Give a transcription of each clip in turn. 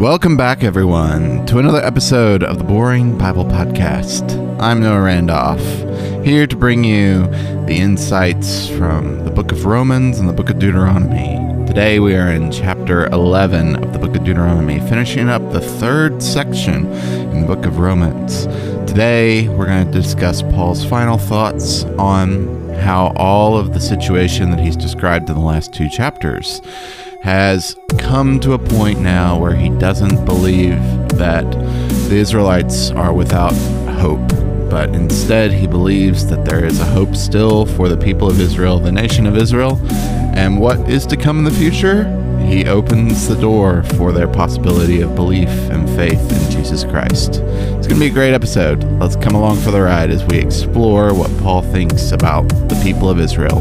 Welcome back, everyone, to another episode of the Boring Bible Podcast. I'm Noah Randolph, here to bring you the insights from the book of Romans and the book of Deuteronomy. Today we are in chapter 11 of the book of Deuteronomy, finishing up the third section in the book of Romans. Today we're going to discuss Paul's final thoughts on how all of the situation that he's described in the last two chapters has come to a point now where he doesn't believe that the Israelites are without hope, but instead he believes that there is a hope still for the people of Israel, the nation of Israel, and what is to come in the future. He opens the door for their possibility of belief and faith in Jesus Christ. It's going to be a great episode. Let's come along for the ride as we explore what Paul thinks about the people of Israel.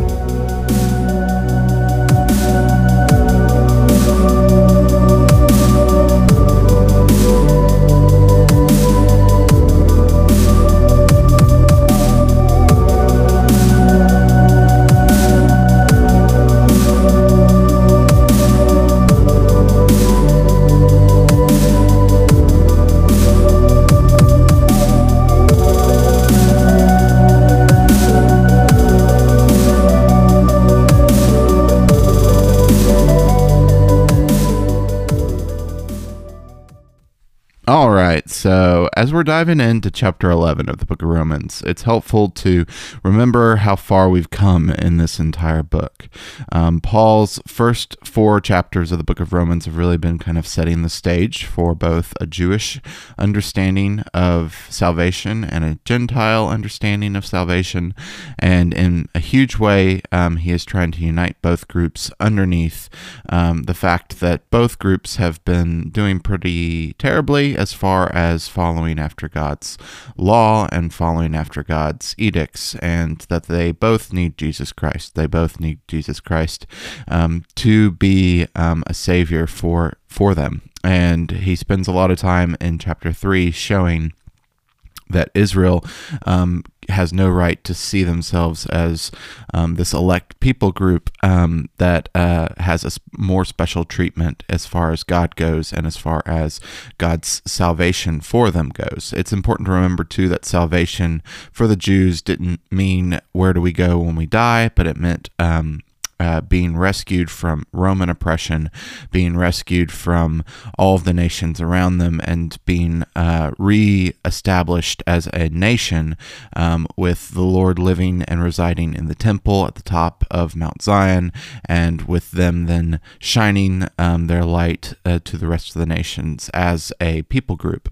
So as we're diving into chapter 11 of the book of Romans, it's helpful to remember how far we've come in this entire book. Um, Paul's first four chapters of the book of Romans have really been kind of setting the stage for both a Jewish understanding of salvation and a Gentile understanding of salvation. And in a huge way, um, he is trying to unite both groups underneath um, the fact that both groups have been doing pretty terribly as far as following after God's law and following after God's edicts, and that they both need Jesus Christ. They both need Jesus Christ um, to be um, a savior for for them. And he spends a lot of time in chapter three showing that Israel um, has no right to see themselves as um, this elect people group um, that uh, has a more special treatment as far as God goes and as far as God's salvation for them goes. It's important to remember, too, that salvation for the Jews didn't mean where do we go when we die, but it meant um, uh, being rescued from Roman oppression, being rescued from all of the nations around them, and being uh, re-established as a nation um, with the Lord living and residing in the temple at the top of Mount Zion, and with them then shining um, their light uh, to the rest of the nations as a people group.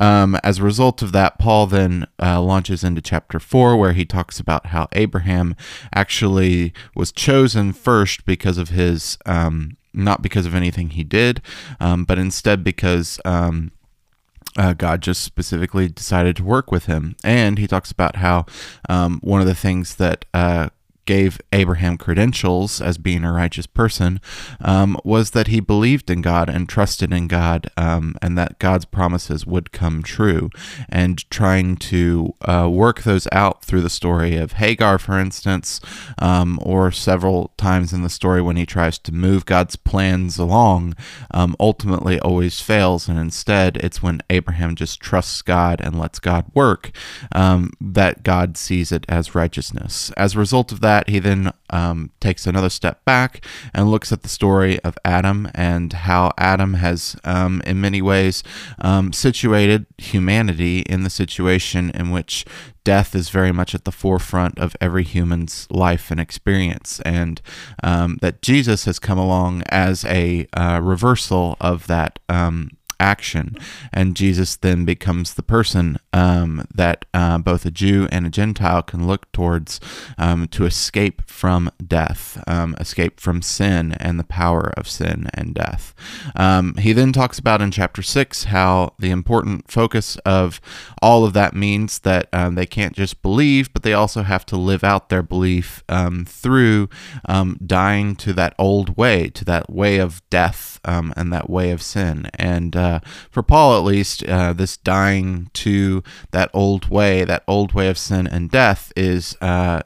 Um, as a result of that, Paul then uh, launches into chapter 4, where he talks about how Abraham actually was chosen first because of his, um, not because of anything he did, um, but instead because. Um, uh, God just specifically decided to work with him. And he talks about how um, one of the things that uh, gave Abraham credentials as being a righteous person um, was that he believed in God and trusted in God um, and that God's promises would come true. And trying to uh, work those out through the story of Hagar, for instance, um, or several times in the story when he tries to move God's plans along, um, ultimately always fails. And instead, it's when Abraham just trusts God and lets God work um, that God sees it as righteousness. As a result of that, that, he then um, takes another step back and looks at the story of Adam and how Adam has, um, in many ways, um, situated humanity in the situation in which death is very much at the forefront of every human's life and experience, and um, that Jesus has come along as a uh, reversal of that um, action. And Jesus then becomes the person um, that uh, both a Jew and a Gentile can look towards um, to escape from death, um, escape from sin and the power of sin and death. Um, he then talks about in chapter 6 how the important focus of all of that means that um, they can't just believe, but they also have to live out their belief um, through dying to that old way, to that way of death and that way of sin. And uh, for Paul at least, uh, this dying to that old way, that old way of sin and death, is uh,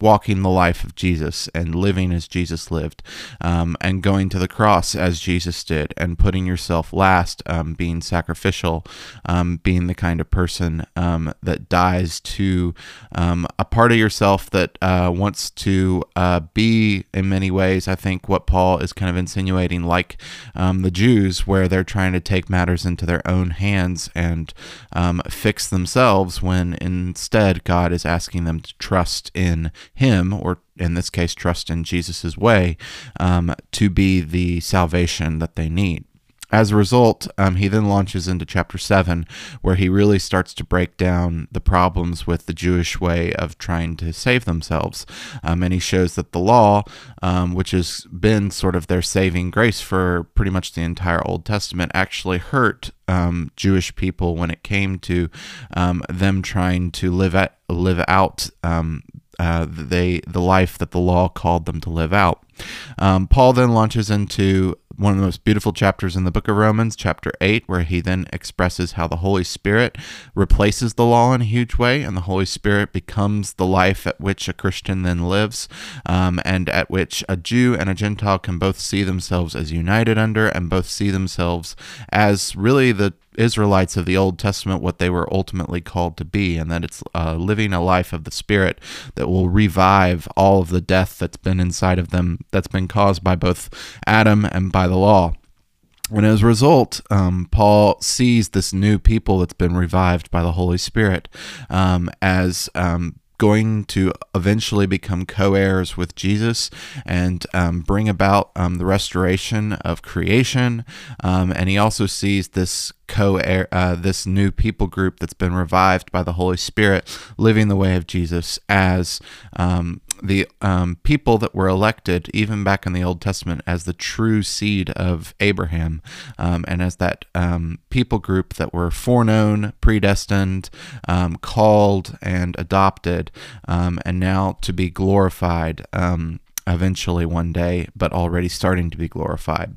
walking the life of Jesus and living as Jesus lived, um, and going to the cross as Jesus did, and putting yourself last, um, being sacrificial, um, being the kind of person um, that dies to um, a part of yourself that uh, wants to uh, be, in many ways, I think what Paul is kind of insinuating, like um, the Jews, where they're trying to take matters into their own hands and fix themselves, when instead God is asking them to trust in Him or in this case, trust in Jesus' way um, to be the salvation that they need. As a result, um, he then launches into chapter 7, where he really starts to break down the problems with the Jewish way of trying to save themselves. Um, and he shows that the law, um, which has been sort of their saving grace for pretty much the entire Old Testament, actually hurt um, Jewish people when it came to um, them trying to live at, live out um, uh, they the life that the law called them to live out. Um, Paul then launches into one of the most beautiful chapters in the book of Romans, chapter 8, where he then expresses how the Holy Spirit replaces the law in a huge way, and the Holy Spirit becomes the life at which a Christian then lives, um, and at which a Jew and a Gentile can both see themselves as united under and both see themselves as really the Israelites of the Old Testament what they were ultimately called to be, and that it's uh, living a life of the Spirit that will revive all of the death that's been inside of them, that's been caused by both Adam and by the law. And as a result, um, Paul sees this new people that's been revived by the Holy Spirit um, as um, going to eventually become co heirs with Jesus and um, bring about um, the restoration of creation. Um, and he also sees this co heir, uh, this new people group that's been revived by the Holy Spirit, living the way of Jesus as um, the um, people that were elected, even back in the Old Testament, as the true seed of Abraham, um, and as that um, people group that were foreknown, predestined, um, called, and adopted, um, and now to be glorified um, eventually one day, but already starting to be glorified.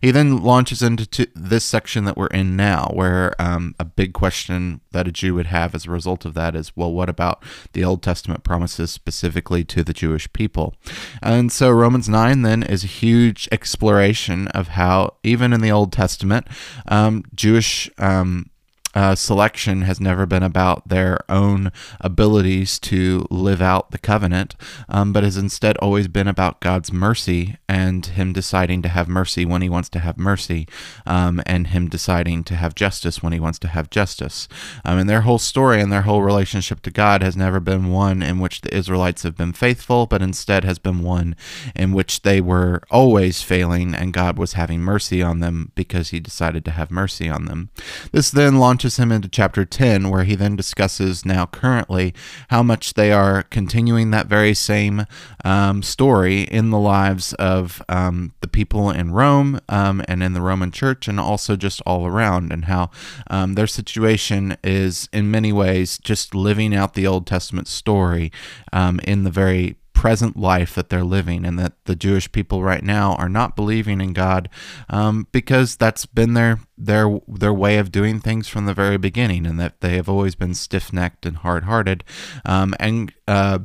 He then launches into this section that we're in now, where um, a big question that a Jew would have as a result of that is, well, what about the Old Testament promises specifically to the Jewish people? And so Romans 9 then is a huge exploration of how, even in the Old Testament, um, Jewish um, uh, selection has never been about their own abilities to live out the covenant, um, but has instead always been about God's mercy and Him deciding to have mercy when He wants to have mercy, um, and Him deciding to have justice when He wants to have justice. Um, and their whole story and their whole relationship to God has never been one in which the Israelites have been faithful, but instead has been one in which they were always failing and God was having mercy on them because He decided to have mercy on them. This then launches launches him into chapter 10, where he then discusses now currently how much they are continuing that very same um, story in the lives of um, the people in Rome um, and in the Roman church, and also just all around, and how um, their situation is in many ways just living out the Old Testament story um, in the very present life that they're living, and that the Jewish people right now are not believing in God um, because that's been their their their way of doing things from the very beginning, and that they have always been stiff necked and hard hearted, um, and uh,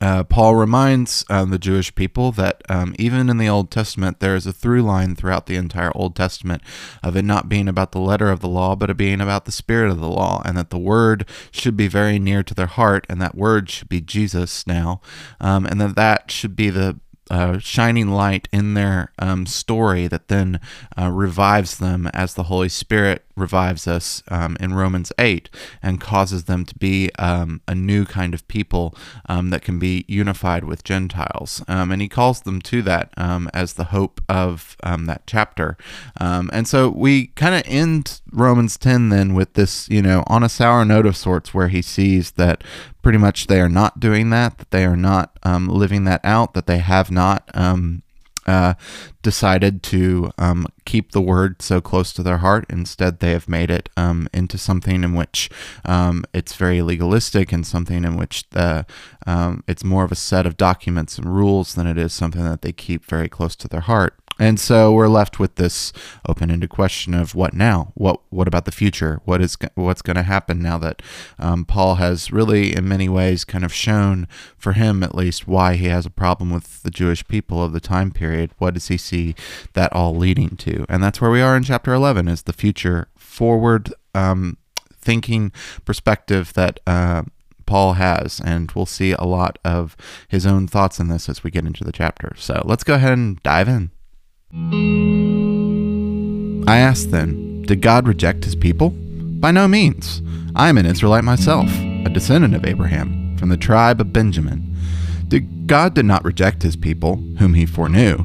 uh, Paul reminds um, the Jewish people that um, even in the Old Testament, there is a through line throughout the entire Old Testament of it not being about the letter of the law, but it being about the spirit of the law, and that the word should be very near to their heart, and that word should be Jesus now, um, and that that should be the shining light in their um, story that then uh, revives them as the Holy Spirit revives us um, in Romans 8 and causes them to be um, a new kind of people um, that can be unified with Gentiles. Um, and he calls them to that um, as the hope of um, that chapter. and so we kind of end Romans 10 then with this, you know, on a sour note of sorts where he sees that pretty much they are not doing that, that they are not living that out, that they have not uh, decided to um, keep the word so close to their heart. Instead, they have made it um, into something in which um, it's very legalistic and something in which the, um, it's more of a set of documents and rules than it is something that they keep very close to their heart. And so we're left with this open-ended question of what now? What what about the future? What is what's going to happen now that um, Paul has really, in many ways, kind of shown for him at least why he has a problem with the Jewish people of the time period. What does he see that all leading to? And that's where we are in chapter eleven. Is the future forward um, thinking perspective that. Uh, Paul has, and we'll see a lot of his own thoughts in this as we get into the chapter. So let's go ahead and dive in. I ask then, did God reject his people? By no means. I am an Israelite myself, a descendant of Abraham, from the tribe of Benjamin. Did God did not reject his people, whom he foreknew.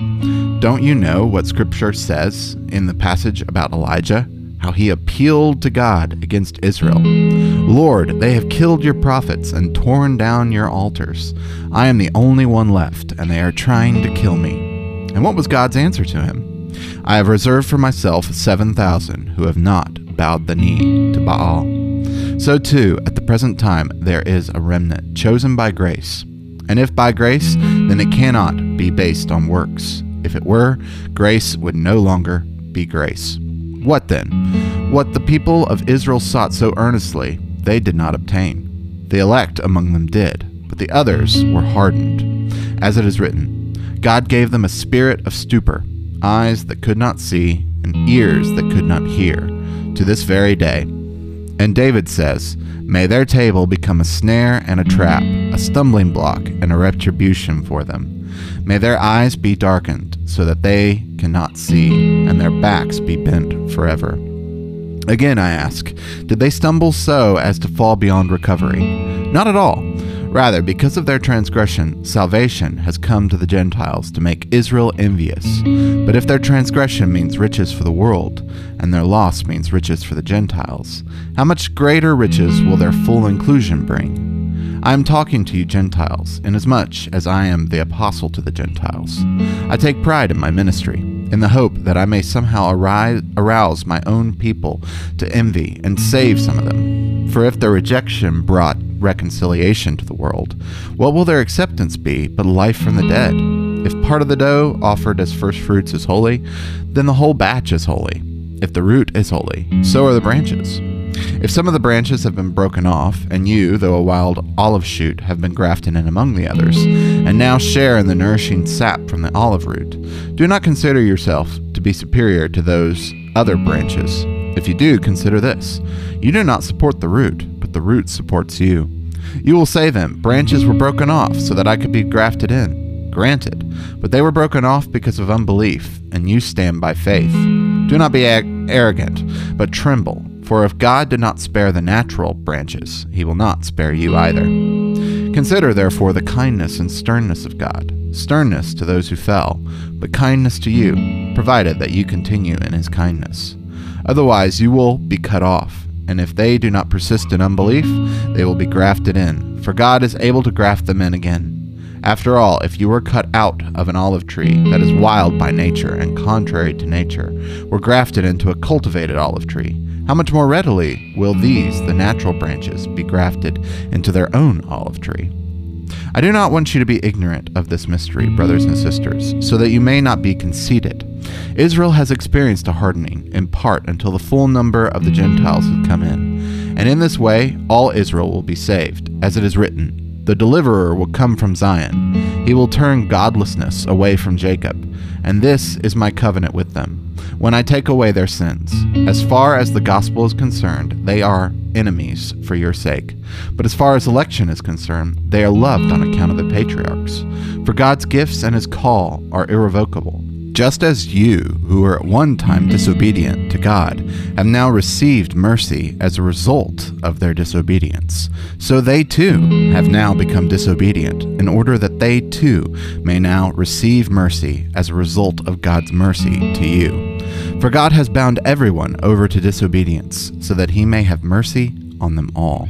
Don't you know what Scripture says in the passage about Elijah? How he appealed to God against Israel. Lord, they have killed your prophets and torn down your altars. I am the only one left, and they are trying to kill me. And what was God's answer to him? I have reserved for myself 7,000 who have not bowed the knee to Baal. So, too, at the present time, there is a remnant chosen by grace. And if by grace, then it cannot be based on works. If it were, grace would no longer be grace. What then? What the people of Israel sought so earnestly, they did not obtain. The elect among them did, but the others were hardened. As it is written, God gave them a spirit of stupor, eyes that could not see, and ears that could not hear, to this very day. And David says, May their table become a snare and a trap, a stumbling block and a retribution for them. May their eyes be darkened, so that they cannot see, and their backs be bent forever. Again, I ask, did they stumble so as to fall beyond recovery? Not at all. Rather, because of their transgression, salvation has come to the Gentiles to make Israel envious. But if their transgression means riches for the world, and their loss means riches for the Gentiles, how much greater riches will their full inclusion bring? I am talking to you Gentiles, inasmuch as I am the apostle to the Gentiles. I take pride in my ministry, in the hope that I may somehow arouse my own people to envy and save some of them. For if their rejection brought reconciliation to the world, what will their acceptance be but life from the dead? If part of the dough offered as first fruits is holy, then the whole batch is holy. If the root is holy, so are the branches. If some of the branches have been broken off, and you, though a wild olive shoot, have been grafted in among the others, and now share in the nourishing sap from the olive root, do not consider yourself to be superior to those other branches. If you do, consider this you do not support the root, but the root supports you. You will say then, Branches were broken off so that I could be grafted in. Granted, but they were broken off because of unbelief, and you stand by faith. Do not be arrogant, but tremble, for if God did not spare the natural branches, he will not spare you either. Consider, therefore, the kindness and sternness of God sternness to those who fell, but kindness to you, provided that you continue in his kindness. Otherwise, you will be cut off and if they do not persist in unbelief, they will be grafted in, for God is able to graft them in again. After all, if you were cut out of an olive tree that is wild by nature and contrary to nature, were grafted into a cultivated olive tree, how much more readily will these, the natural branches, be grafted into their own olive tree? I do not want you to be ignorant of this mystery, brothers and sisters, so that you may not be conceited. Israel has experienced a hardening, in part until the full number of the Gentiles have come in. And in this way, all Israel will be saved, as it is written The deliverer will come from Zion. He will turn godlessness away from Jacob. And this is my covenant with them when I take away their sins. As far as the gospel is concerned, they are enemies for your sake. But as far as election is concerned, they are loved on account of the patriarchs. For God's gifts and his call are irrevocable. Just as you, who were at one time disobedient to God, have now received mercy as a result of their disobedience, so they too have now become disobedient, in order that they too may now receive mercy as a result of God's mercy to you. For God has bound everyone over to disobedience, so that he may have mercy on them all.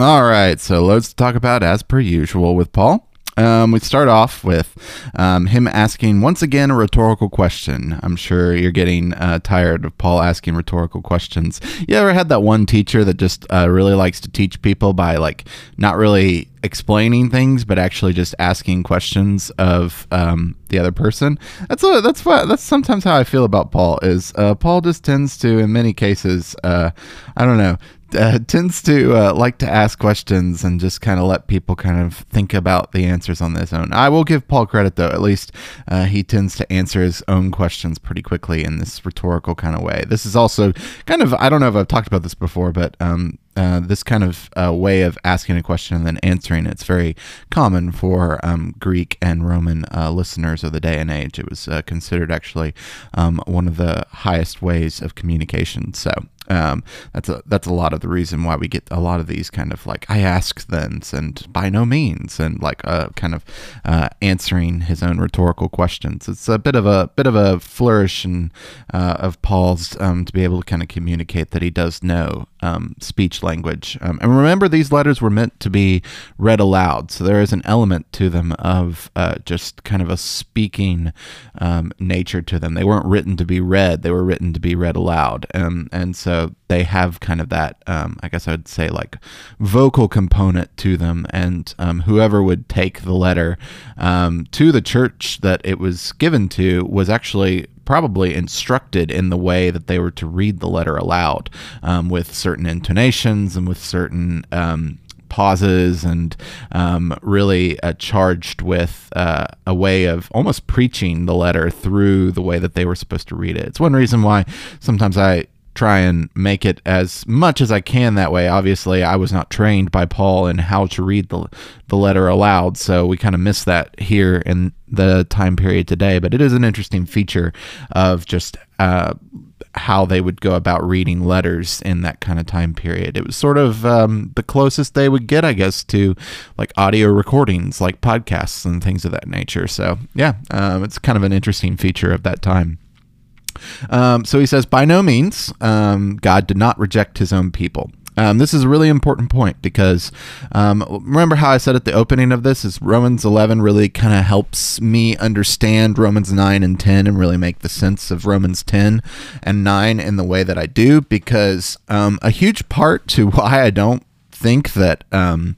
All right, so loads to talk about as per usual with Paul. Um, we start off with um, him asking once again a rhetorical question. I'm sure you're getting uh, tired of Paul asking rhetorical questions. You ever had that one teacher that just uh, really likes to teach people by like not really explaining things, but actually just asking questions of um, the other person? That's a, that's what that's sometimes how I feel about Paul. Is uh, Paul just tends to, in many cases, uh, I don't know, uh, tends to uh, like to ask questions and just kind of let people kind of think about the answers on their own. I will give Paul credit though; at least uh, he tends to answer his own questions pretty quickly in this rhetorical kind of way. This is also kind of I don't know if I've talked about this before, but um, uh, this kind of uh, way of asking a question and then answering it's very common for um, Greek and Roman uh, listeners of the day and age. It was uh, considered actually um, one of the highest ways of communication. So um, that's a that's a lot of the reason why we get a lot of these kind of like I ask thens and by no means and like uh, kind of uh, answering his own rhetorical questions. It's a bit of a bit of a flourish and uh, of Paul's um, to be able to kind of communicate that he does know um, speech language. Um, and remember, these letters were meant to be read aloud, so there is an element to them of uh, just kind of a speaking um, nature to them. They weren't written to be read; they were written to be read aloud, um, and so they have kind of that, um, I guess I would say, like vocal component to them. And um, whoever would take the letter um, to the church that it was given to was actually probably instructed in the way that they were to read the letter aloud um, with certain intonations and with certain um, pauses and um, really uh, charged with uh, a way of almost preaching the letter through the way that they were supposed to read it. It's one reason why sometimes I try and make it as much as I can that way. Obviously, I was not trained by Paul in how to read the the letter aloud, so we kind of miss that here in the time period today. But it is an interesting feature of just uh, how they would go about reading letters in that kind of time period. It was sort of um, the closest they would get, I guess, to like audio recordings, like podcasts and things of that nature. So yeah, um, it's kind of an interesting feature of that time. Um, so he says, by no means, um, God did not reject his own people. Um, this is a really important point because um, remember how I said at the opening of this is Romans 11 really kind of helps me understand Romans 9 and 10 and really make the sense of Romans 10 and 9 in the way that I do because um, a huge part to why I don't think that um,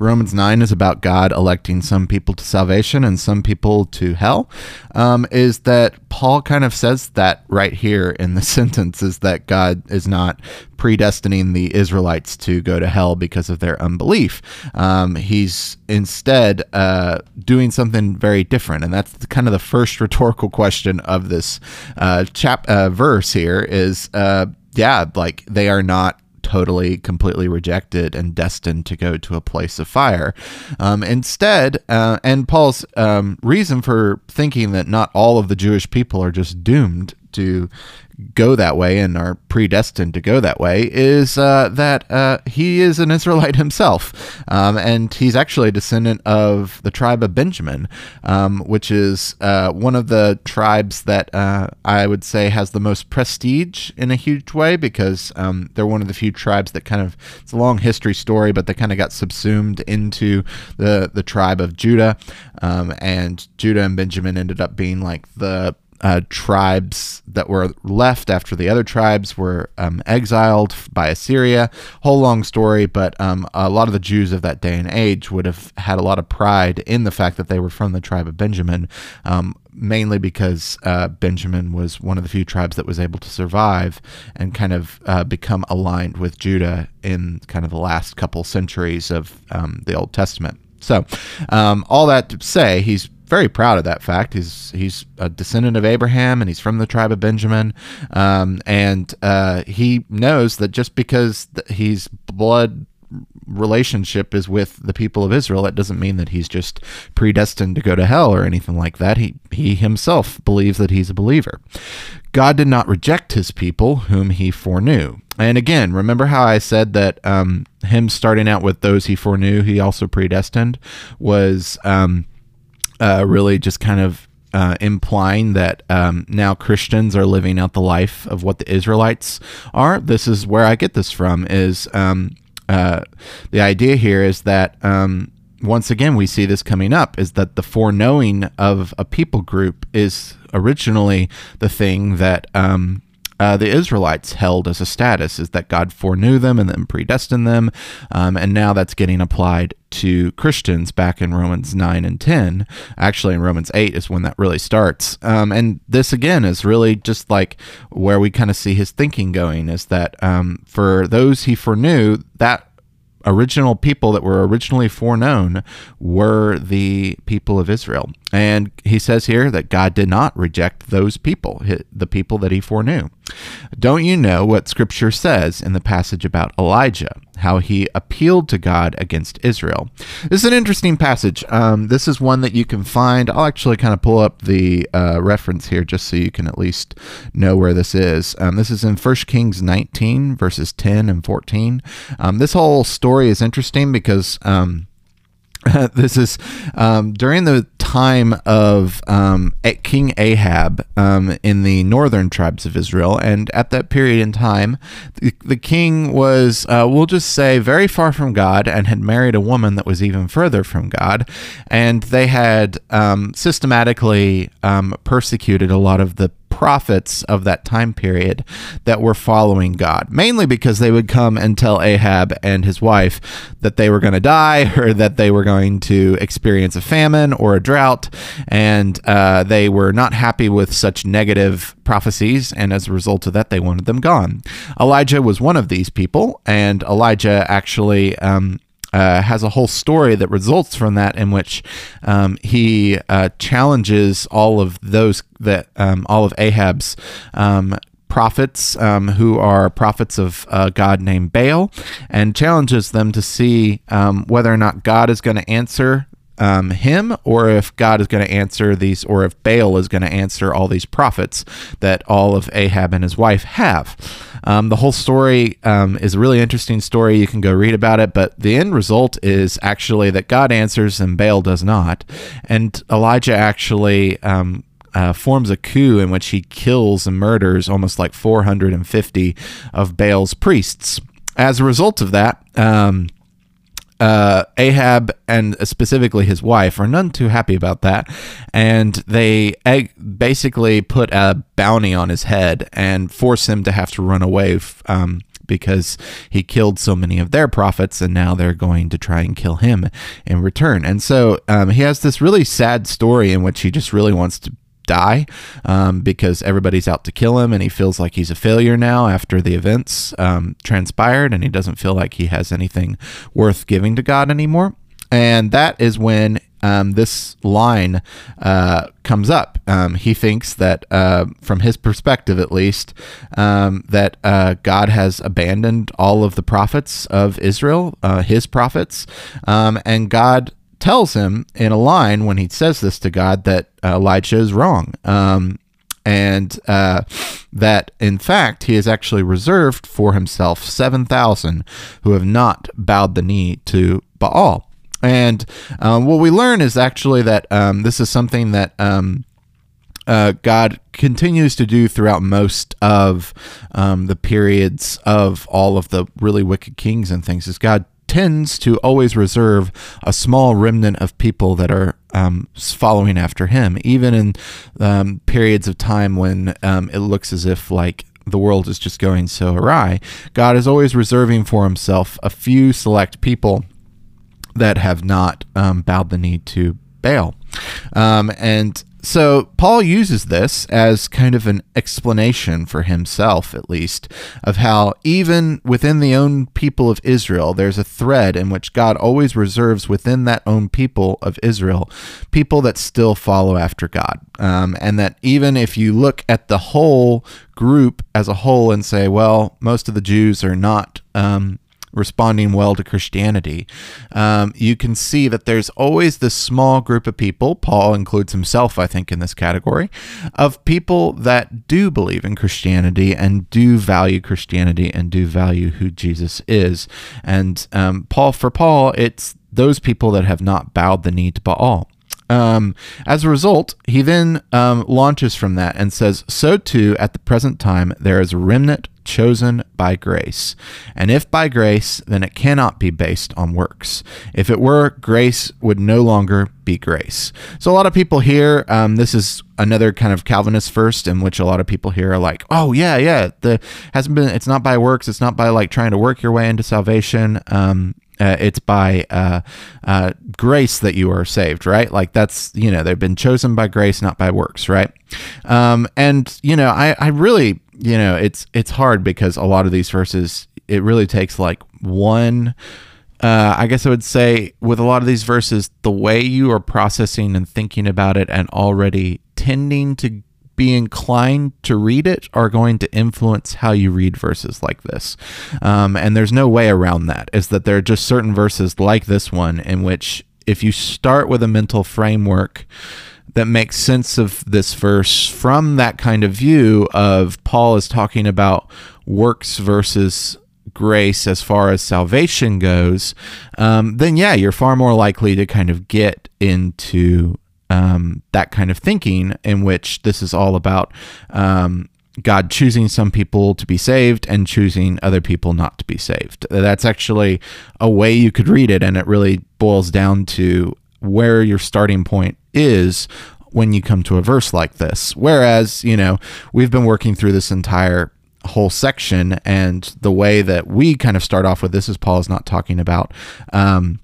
Romans 9 is about God electing some people to salvation and some people to hell um, is that Paul kind of says that right here in the sentence is that God is not predestining the Israelites to go to hell because of their unbelief. Um, he's instead uh, doing something very different. And that's the, kind of the first rhetorical question of this uh, chap uh, verse here is uh, yeah, like they are not totally, completely rejected and destined to go to a place of fire. Um, instead, uh, and Paul's um, reason for thinking that not all of the Jewish people are just doomed to go that way and are predestined to go that way is uh, that uh, he is an Israelite himself. Um, and he's actually a descendant of the tribe of Benjamin, um, which is uh, one of the tribes that uh, I would say has the most prestige in a huge way because um, they're one of the few tribes that kind of, it's a long history story, but they kind of got subsumed into the, the tribe of Judah. Um, and Judah and Benjamin ended up being like the uh, tribes that were left after the other tribes were um, exiled by Assyria. Whole long story, but um, a lot of the Jews of that day and age would have had a lot of pride in the fact that they were from the tribe of Benjamin, um, mainly because uh, Benjamin was one of the few tribes that was able to survive and kind of uh, become aligned with Judah in kind of the last couple centuries of um, the Old Testament. So, um, all that to say, he's very proud of that fact. He's he's a descendant of Abraham, and he's from the tribe of Benjamin, um, and uh, he knows that just because he's blood relationship is with the people of Israel, that doesn't mean that he's just predestined to go to hell or anything like that. He he himself believes that he's a believer. God did not reject his people whom he foreknew. and again, remember how I said that um, him starting out with those he foreknew, he also predestined, was um, uh, really just kind of uh, implying that um, now Christians are living out the life of what the Israelites are. This is where I get this from. Is um, uh, the idea here is that um, once again we see this coming up is that the foreknowing of a people group is originally the thing that um, uh, the Israelites held as a status is that God foreknew them and then predestined them. Um, and now that's getting applied to Christians back in Romans 9 and 10. Actually, in Romans 8 is when that really starts. Um, and this, again, is really just like where we kind of see his thinking going is that um, for those he foreknew, that original people that were originally foreknown were the people of Israel. And he says here that God did not reject those people, the people that he foreknew. Don't you know what scripture says in the passage about Elijah, how he appealed to God against Israel? This is an interesting passage. Um, this is one that you can find. I'll actually kind of pull up the uh, reference here just so you can at least know where this is. Um, this is in 1 Kings 19, verses 10 and 14. Um, this whole story is interesting because. Um, this is um, during the time of um, King Ahab um, in the northern tribes of Israel. And at that period in time, the, the king was, uh, we'll just say, very far from God and had married a woman that was even further from God. And they had um, systematically um, persecuted a lot of the prophets of that time period that were following God, mainly because they would come and tell Ahab and his wife that they were going to die or that they were going to experience a famine or a drought, and uh, they were not happy with such negative prophecies, and as a result of that, they wanted them gone. Elijah was one of these people, and Elijah actually um, uh, has a whole story that results from that, in which um, he uh, challenges all of those that um, all of Ahab's um, prophets um, who are prophets of a God named Baal and challenges them to see um, whether or not God is going to answer um, him or if God is going to answer these, or if Baal is going to answer all these prophets that all of Ahab and his wife have. Um, the whole story um, is a really interesting story. You can go read about it, but the end result is actually that God answers and Baal does not. And Elijah actually. Um, uh, forms a coup in which he kills and murders almost like 450 of Baal's priests. As a result of that, um, uh, Ahab and specifically his wife are none too happy about that, and they basically put a bounty on his head and force him to have to run away. Um, because he killed so many of their prophets, and now they're going to try and kill him in return. And so um, he has this really sad story in which he just really wants to die um, because everybody's out to kill him and he feels like he's a failure now after the events um, transpired and he doesn't feel like he has anything worth giving to God anymore. And that is when um, this line uh, comes up. Um, he thinks that, uh, from his perspective at least, um, that uh, God has abandoned all of the prophets of Israel, uh, his prophets, um, and God tells him in a line when he says this to God that uh, Elijah is wrong. Um, and uh, that in fact he has actually reserved for himself 7,000 who have not bowed the knee to Baal. And um, what we learn is actually that um, this is something that um, uh, God continues to do throughout most of um, the periods of all of the really wicked kings and things. Is God tends to always reserve a small remnant of people that are um, following after him, even in um, periods of time when um, it looks as if like the world is just going so awry. God is always reserving for himself a few select people that have not um, bowed the knee to Baal. Um, and so Paul uses this as kind of an explanation for himself, at least, of how even within the own people of Israel, there's a thread in which God always reserves within that own people of Israel people that still follow after God. Um, and that even if you look at the whole group as a whole and say, well, most of the Jews are not. Um, responding well to Christianity, um, you can see that there's always this small group of people, Paul includes himself, I think, in this category, of people that do believe in Christianity and do value Christianity and do value who Jesus is. And um, Paul, for Paul, it's those people that have not bowed the knee to Baal. Um, as a result, he then um, launches from that and says, So too, at the present time, there is a remnant chosen by grace. And if by grace, then it cannot be based on works. If it were, grace would no longer be grace. So a lot of people here, um, this is another kind of Calvinist first, in which a lot of people here are like, oh yeah, yeah, the hasn't been, it's not by works, it's not by like trying to work your way into salvation. Um, uh, it's by uh, uh, grace that you are saved, right? Like that's you know they've been chosen by grace, not by works, right? Um, and you know I I really you know it's it's hard because a lot of these verses it really takes like one. Uh, I guess I would say with a lot of these verses, the way you are processing and thinking about it, and already tending to be inclined to read it are going to influence how you read verses like this. Um, and there's no way around that, is that there are just certain verses like this one in which if you start with a mental framework that makes sense of this verse from that kind of view of Paul is talking about works versus grace as far as salvation goes, um, then yeah, you're far more likely to kind of get into um, that kind of thinking, in which this is all about um, God choosing some people to be saved and choosing other people not to be saved. That's actually a way you could read it, and it really boils down to where your starting point is when you come to a verse like this. Whereas, you know, we've been working through this entire whole section, and the way that we kind of start off with this is Paul is not talking about. Um,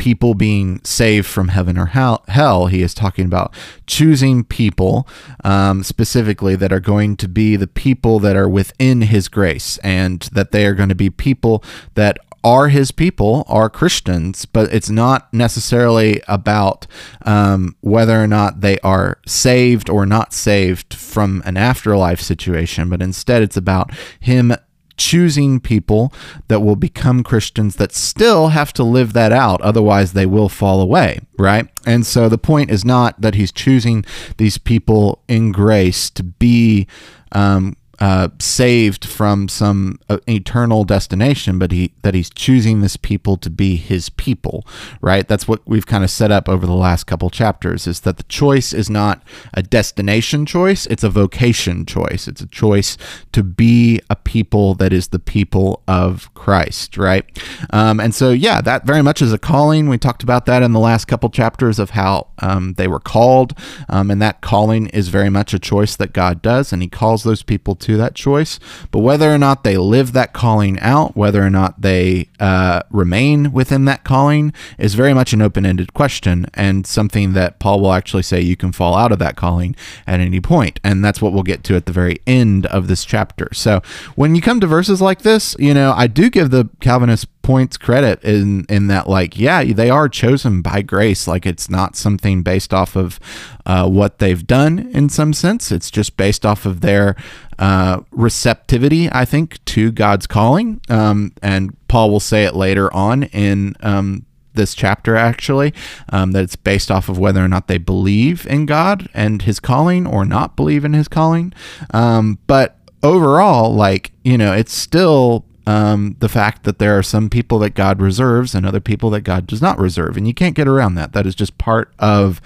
people being saved from heaven or hell. He is talking about choosing people um, specifically that are going to be the people that are within his grace and that they are going to be people that are his people, are Christians, but it's not necessarily about um, whether or not they are saved or not saved from an afterlife situation, but instead it's about him choosing people that will become Christians that still have to live that out. Otherwise, they will fall away, right? And so the point is not that he's choosing these people in grace to be um, uh, saved from some uh, eternal destination, but he that he's choosing this people to be his people, right? That's what we've kind of set up over the last couple chapters. Is that the choice is not a destination choice; it's a vocation choice. It's a choice to be a people that is the people of Christ, right? Um, and so, yeah, that very much is a calling. We talked about that in the last couple chapters of how um, they were called, um, and that calling is very much a choice that God does, and He calls those people to that choice. But whether or not they live that calling out, whether or not they uh, remain within that calling, is very much an open ended question and something that Paul will actually say you can fall out of that calling at any point. And that's what we'll get to at the very end of this chapter. So when you come to verses like this, you know, I do give the Calvinist points credit in in that like yeah they are chosen by grace. Like it's not something based off of uh, what they've done in some sense. It's just based off of their uh, receptivity i think to god's calling. Um, and paul will say it later on in um, this chapter actually um, that it's based off of whether or not they believe in god and his calling or not believe in his calling. Um, but overall like you know it's still um, the fact that there are some people that God reserves and other people that God does not reserve, and you can't get around that. That is just part of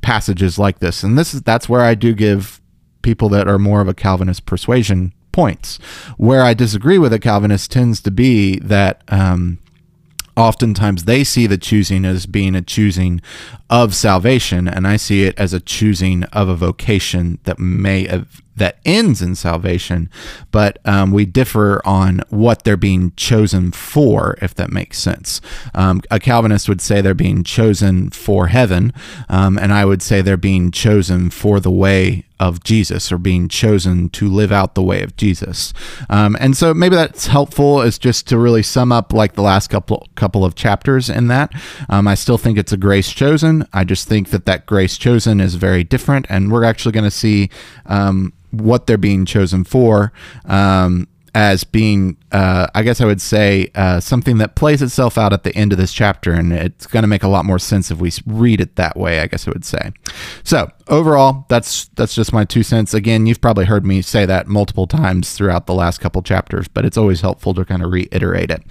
passages like this, and this is that's where I do give people that are more of a Calvinist persuasion points. Where I disagree with a Calvinist tends to be that. Um, oftentimes they see the choosing as being a choosing of salvation and i see it as a choosing of a vocation that may have that ends in salvation, but um, we differ on what they're being chosen for, if that makes sense. Um, a Calvinist would say they're being chosen for heaven, um, and I would say they're being chosen for the way of Jesus or being chosen to live out the way of Jesus. Um, and so maybe that's helpful is just to really sum up like the last couple couple of chapters in that. Um, I still think it's a grace chosen. I just think that that grace chosen is very different, and we're actually going to see um, what they're being chosen for. Um, as being, uh, I guess I would say, uh, something that plays itself out at the end of this chapter, and it's going to make a lot more sense if we read it that way. I guess I would say. So overall, that's that's just my two cents. Again, you've probably heard me say that multiple times throughout the last couple chapters, but it's always helpful to kind of reiterate it.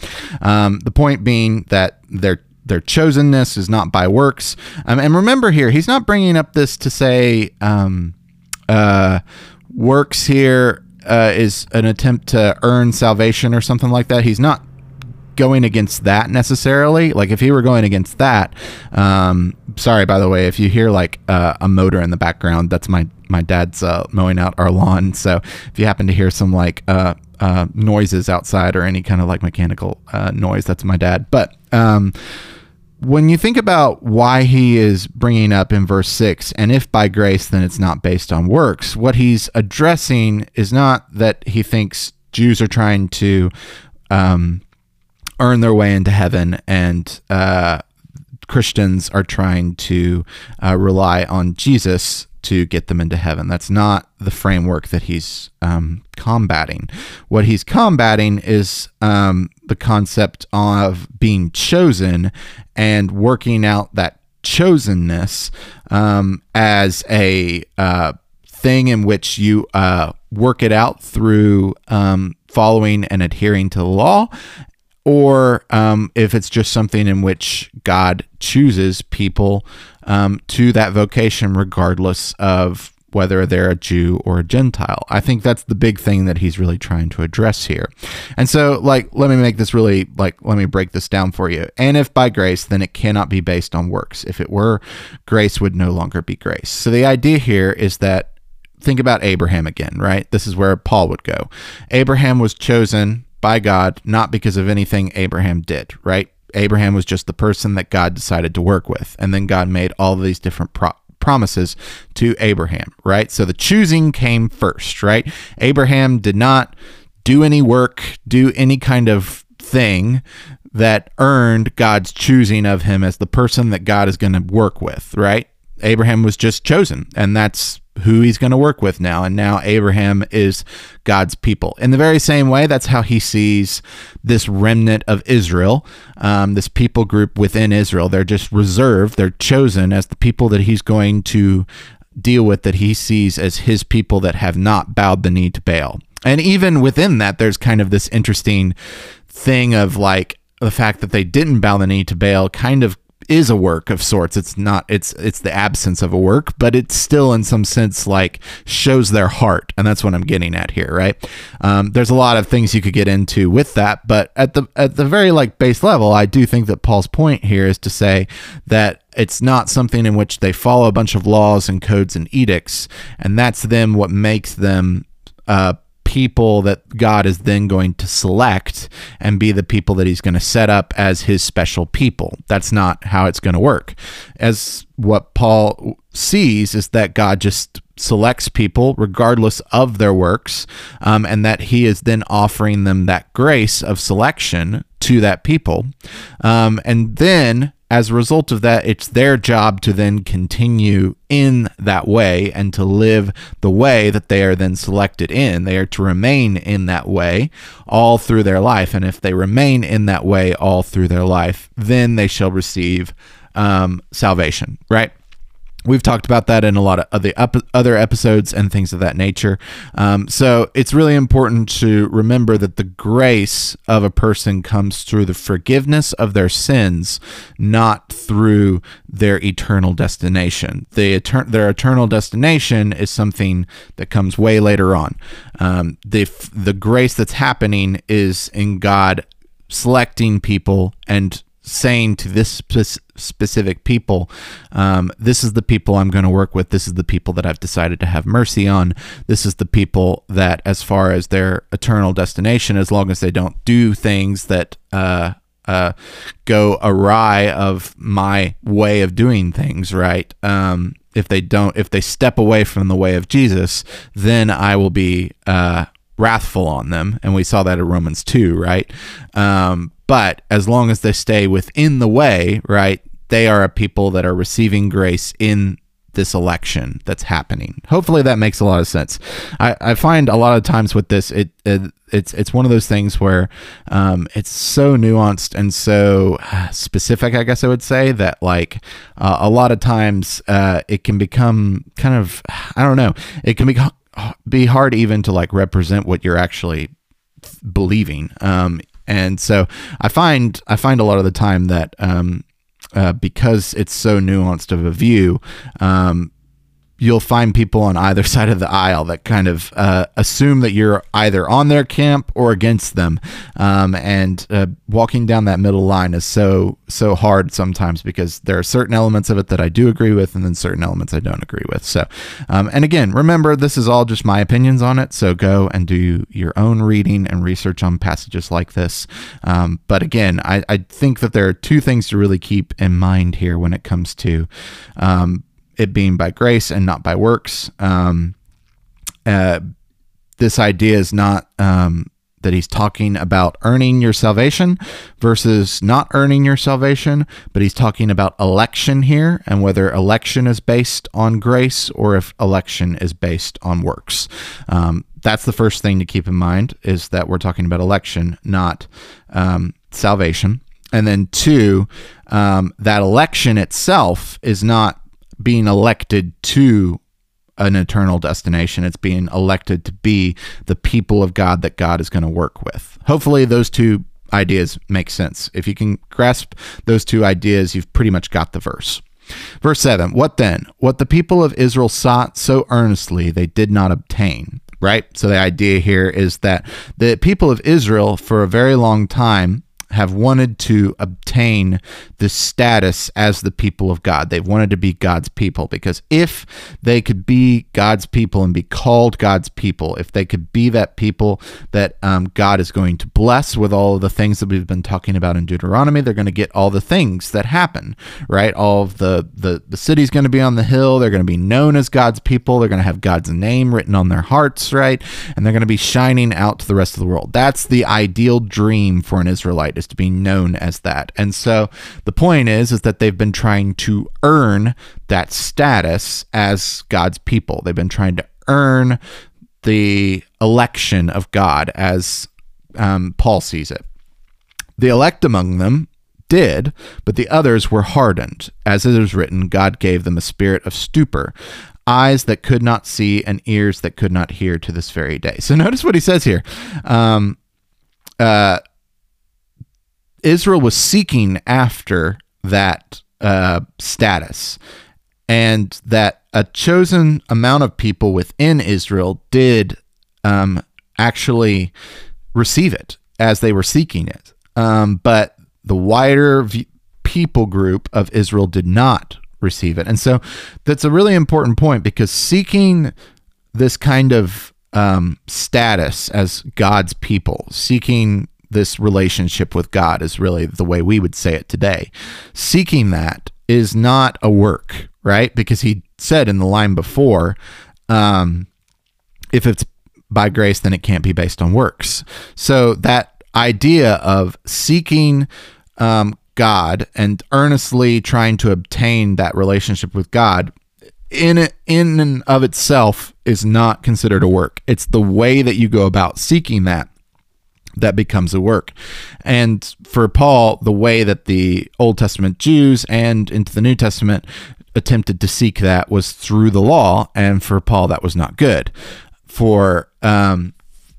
Um, the point being that they're their chosenness is not by works. Um, and remember here, he's not bringing up this to say um, uh, works here uh, is an attempt to earn salvation or something like that. He's not going against that necessarily. Like if he were going against that, um, sorry by the way, if you hear like uh, a motor in the background, that's my my dad's uh, mowing out our lawn. So if you happen to hear some like uh, uh noises outside or any kind of like mechanical uh, noise, that's my dad. But um, when you think about why he is bringing up in verse 6 and if by grace then it's not based on works what he's addressing is not that he thinks jews are trying to um, earn their way into heaven and uh, christians are trying to uh, rely on jesus to get them into heaven. That's not the framework that he's um, combating. What he's combating is um, the concept of being chosen and working out that chosenness um, as a uh, thing in which you uh, work it out through um, following and adhering to the law or um, if it's just something in which God chooses people um, to that vocation, regardless of whether they're a Jew or a Gentile. I think that's the big thing that he's really trying to address here. And so, like, let me make this really, like, let me break this down for you. And if by grace, then it cannot be based on works. If it were, grace would no longer be grace. So the idea here is that think about Abraham again, right? This is where Paul would go. Abraham was chosen by God, not because of anything Abraham did, right? Abraham was just the person that God decided to work with. And then God made all these different pro- promises to Abraham, right? So the choosing came first, right? Abraham did not do any work, do any kind of thing that earned God's choosing of him as the person that God is going to work with, right? Abraham was just chosen, and that's who he's going to work with now. And now Abraham is God's people. In the very same way, that's how he sees this remnant of Israel, um, this people group within Israel. They're just reserved, they're chosen as the people that he's going to deal with, that he sees as his people that have not bowed the knee to Baal. And even within that, there's kind of this interesting thing of like, the fact that they didn't bow the knee to Baal kind of is a work of sorts. It's not it's it's the absence of a work, but it's still in some sense like shows their heart, and that's what I'm getting at here, right? Um, there's a lot of things you could get into with that, but at the at the very like base level, I do think that Paul's point here is to say that it's not something in which they follow a bunch of laws and codes and edicts, and that's them what makes them uh, people that God is then going to select and be the people that he's going to set up as his special people. That's not how it's going to work. As what Paul sees is that God just selects people regardless of their works, um, and that he is then offering them that grace of selection to that people. Um, and then as a result of that, it's their job to then continue in that way and to live the way that they are then selected in. They are to remain in that way all through their life. And if they remain in that way all through their life, then they shall receive um, salvation, right? We've talked about that in a lot of the other episodes and things of that nature. Um, so it's really important to remember that the grace of a person comes through the forgiveness of their sins, not through their eternal destination. The etern- their eternal destination is something that comes way later on. Um, the the grace that's happening is in God selecting people and saying to this specific people, um, this is the people I'm going to work with. This is the people that I've decided to have mercy on. This is the people that, as far as their eternal destination, as long as they don't do things that uh, uh, go awry of my way of doing things, right? Um, if they don't, if they step away from the way of Jesus, then I will be uh, wrathful on them. And we saw that in Romans 2, right? Um, but as long as they stay within the way, right, they are a people that are receiving grace in this election that's happening. Hopefully that makes a lot of sense. I, I find a lot of times with this, it, it it's it's one of those things where um, it's so nuanced and so uh, specific. I guess I would say that like uh, a lot of times uh, it can become kind of I don't know. It can be be hard even to like represent what you're actually believing. Um, and so I find I find a lot of the time that um, uh, because it's so nuanced of a view, um, you'll find people on either side of the aisle that kind of uh, assume that you're either on their camp or against them. Um, and uh, walking down that middle line is so so hard sometimes because there are certain elements of it that I do agree with, and then certain elements I don't agree with. So, um, and again, remember this is all just my opinions on it. So go and do your own reading and research on passages like this. Um, but again, I, I think that there are two things to really keep in mind here when it comes to um, it being by grace and not by works. Um, uh, this idea is not um, that he's talking about earning your salvation versus not earning your salvation, but he's talking about election here and whether election is based on grace or if election is based on works. Um, that's the first thing to keep in mind is that we're talking about election, not um, salvation. And then two, um, that election itself is not being elected to an eternal destination. It's being elected to be the people of God that God is going to work with. Hopefully, those two ideas make sense. If you can grasp those two ideas, you've pretty much got the verse. Verse 7 What then? What the people of Israel sought so earnestly, they did not obtain. Right? So the idea here is that the people of Israel, for a very long time, have wanted to obtain the status as the people of God. They've wanted to be God's people because if they could be God's people and be called God's people, if they could be that people that um, God is going to bless with all of the things that we've been talking about in Deuteronomy, they're going to get all the things that happen, right? All of the the the city's going to be on the hill. They're going to be known as God's people. They're going to have God's name written on their hearts, right? And they're going to be shining out to the rest of the world. That's the ideal dream for an Israelite is to be known as that. And so the point is is that they've been trying to earn that status as God's people. They've been trying to earn the election of God as um, Paul sees it. The elect among them did, but the others were hardened. As it is written, God gave them a spirit of stupor, eyes that could not see, and ears that could not hear to this very day. So notice what he says here. Um, uh, Israel was seeking after that uh, status, and that a chosen amount of people within Israel did um, actually receive it as they were seeking it. Um, but the wider v- people group of Israel did not receive it. And so that's a really important point because seeking this kind of um, status as God's people, seeking this relationship with God is really the way we would say it today. Seeking that is not a work, right? Because he said in the line before, um, if it's by grace, then it can't be based on works. So that idea of seeking um, God and earnestly trying to obtain that relationship with God in in and of itself is not considered a work. It's the way that you go about seeking that that becomes a work. And for Paul, the way that the Old Testament Jews and into the New Testament attempted to seek that was through the law. And for Paul, that was not good. For um,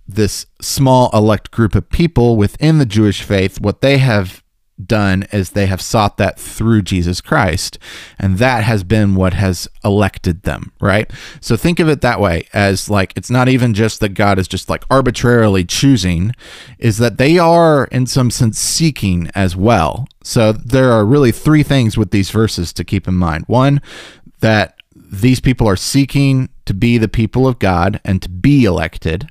this small elect group of people within the Jewish faith, what they have done is they have sought that through Jesus Christ. And that has been what has elected them, right? So think of it that way as like it's not even just that God is just like arbitrarily choosing, is that they are in some sense seeking as well. So there are really three things with these verses to keep in mind. One, that these people are seeking to be the people of God and to be elected.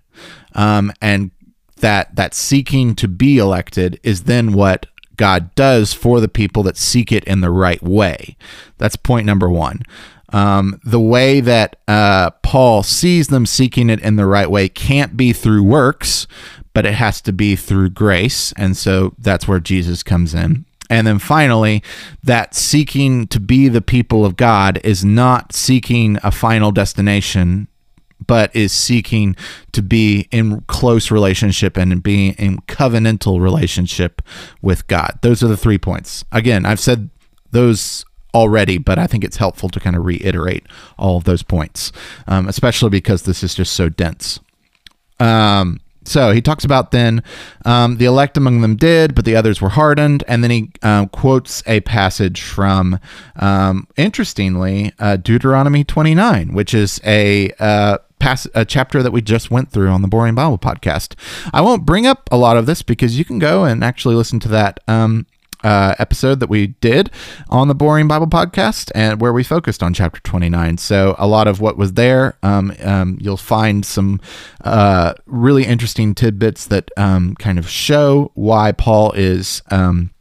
Um, and that that seeking to be elected is then what God does for the people that seek it in the right way. That's point number one. Um, the way that uh, Paul sees them seeking it in the right way can't be through works, but it has to be through grace. And so that's where Jesus comes in. And then finally, that seeking to be the people of God is not seeking a final destination, but is seeking to be in close relationship and being in covenantal relationship with God. Those are the three points. Again, I've said those already, but I think it's helpful to kind of reiterate all of those points, um, especially because this is just so dense. Um, so he talks about then um, the elect among them did, but the others were hardened. And then he um, quotes a passage from, um, interestingly, uh, Deuteronomy 29, which is a. Uh, Pass, a chapter that we just went through on the Boring Bible podcast. I won't bring up a lot of this because you can go and actually listen to that um, uh, episode that we did on the Boring Bible podcast, and where we focused on chapter 29. So a lot of what was there, um, um, you'll find some uh, really interesting tidbits that um, kind of show why Paul is um,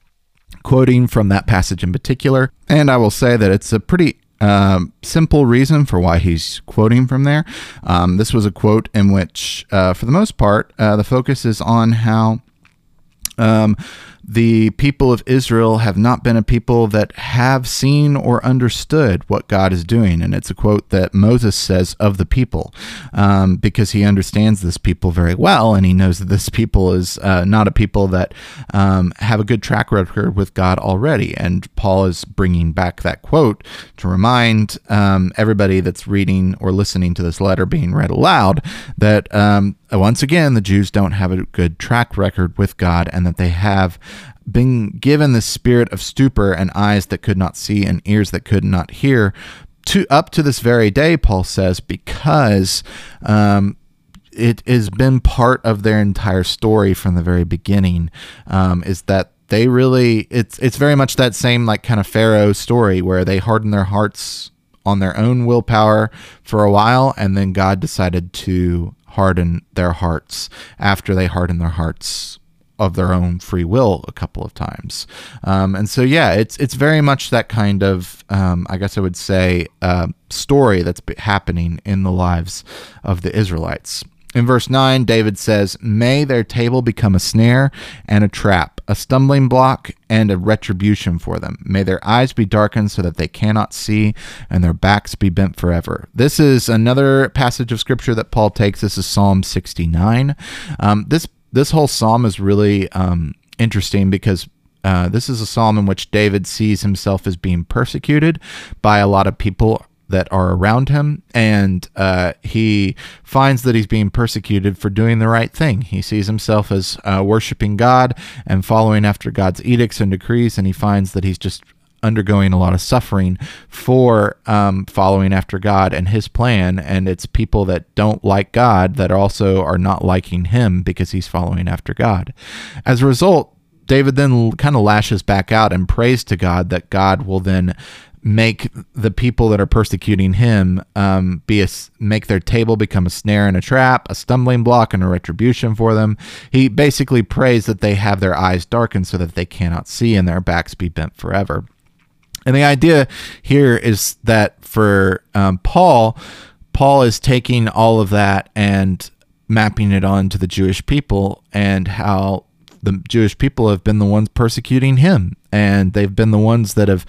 quoting from that passage in particular. And I will say that it's a pretty um, simple reason for why he's quoting from there. Um, this was a quote in which, uh, for the most part, uh, the focus is on how um, the people of Israel have not been a people that have seen or understood what God is doing. And it's a quote that Moses says of the people um, because he understands this people very well and he knows that this people is uh, not a people that um, have a good track record with God already. And Paul is bringing back that quote to remind um, everybody that's reading or listening to this letter being read aloud that um, once again, the Jews don't have a good track record with God and that they have been given the spirit of stupor and eyes that could not see and ears that could not hear. To up to this very day paul says because um, it has been part of their entire story from the very beginning um, is that they really it's it's very much that same like kind of pharaoh story where they harden their hearts on their own willpower for a while and then god decided to harden their hearts after they harden their hearts of their own free will a couple of times. Um, and so, yeah, it's it's very much that kind of, um, I guess I would say, uh, story that's happening in the lives of the Israelites. In verse 9, David says, May their table become a snare and a trap, a stumbling block and a retribution for them. May their eyes be darkened so that they cannot see, and their backs be bent forever. This is another passage of scripture that Paul takes. This is Psalm 69. Um, this this whole psalm is really um, interesting because uh, this is a psalm in which David sees himself as being persecuted by a lot of people that are around him, and uh, he finds that he's being persecuted for doing the right thing. He sees himself as uh, worshiping God and following after God's edicts and decrees, and he finds that he's just undergoing a lot of suffering for um, following after God and His plan, and it's people that don't like God that also are not liking Him because He's following after God. As a result, David then kind of lashes back out and prays to God that God will then make the people that are persecuting him um, be a make their table become a snare and a trap, a stumbling block and a retribution for them. He basically prays that they have their eyes darkened so that they cannot see and their backs be bent forever. And the idea here is that for um, Paul, Paul is taking all of that and mapping it on to the Jewish people and how the Jewish people have been the ones persecuting him. And they've been the ones that have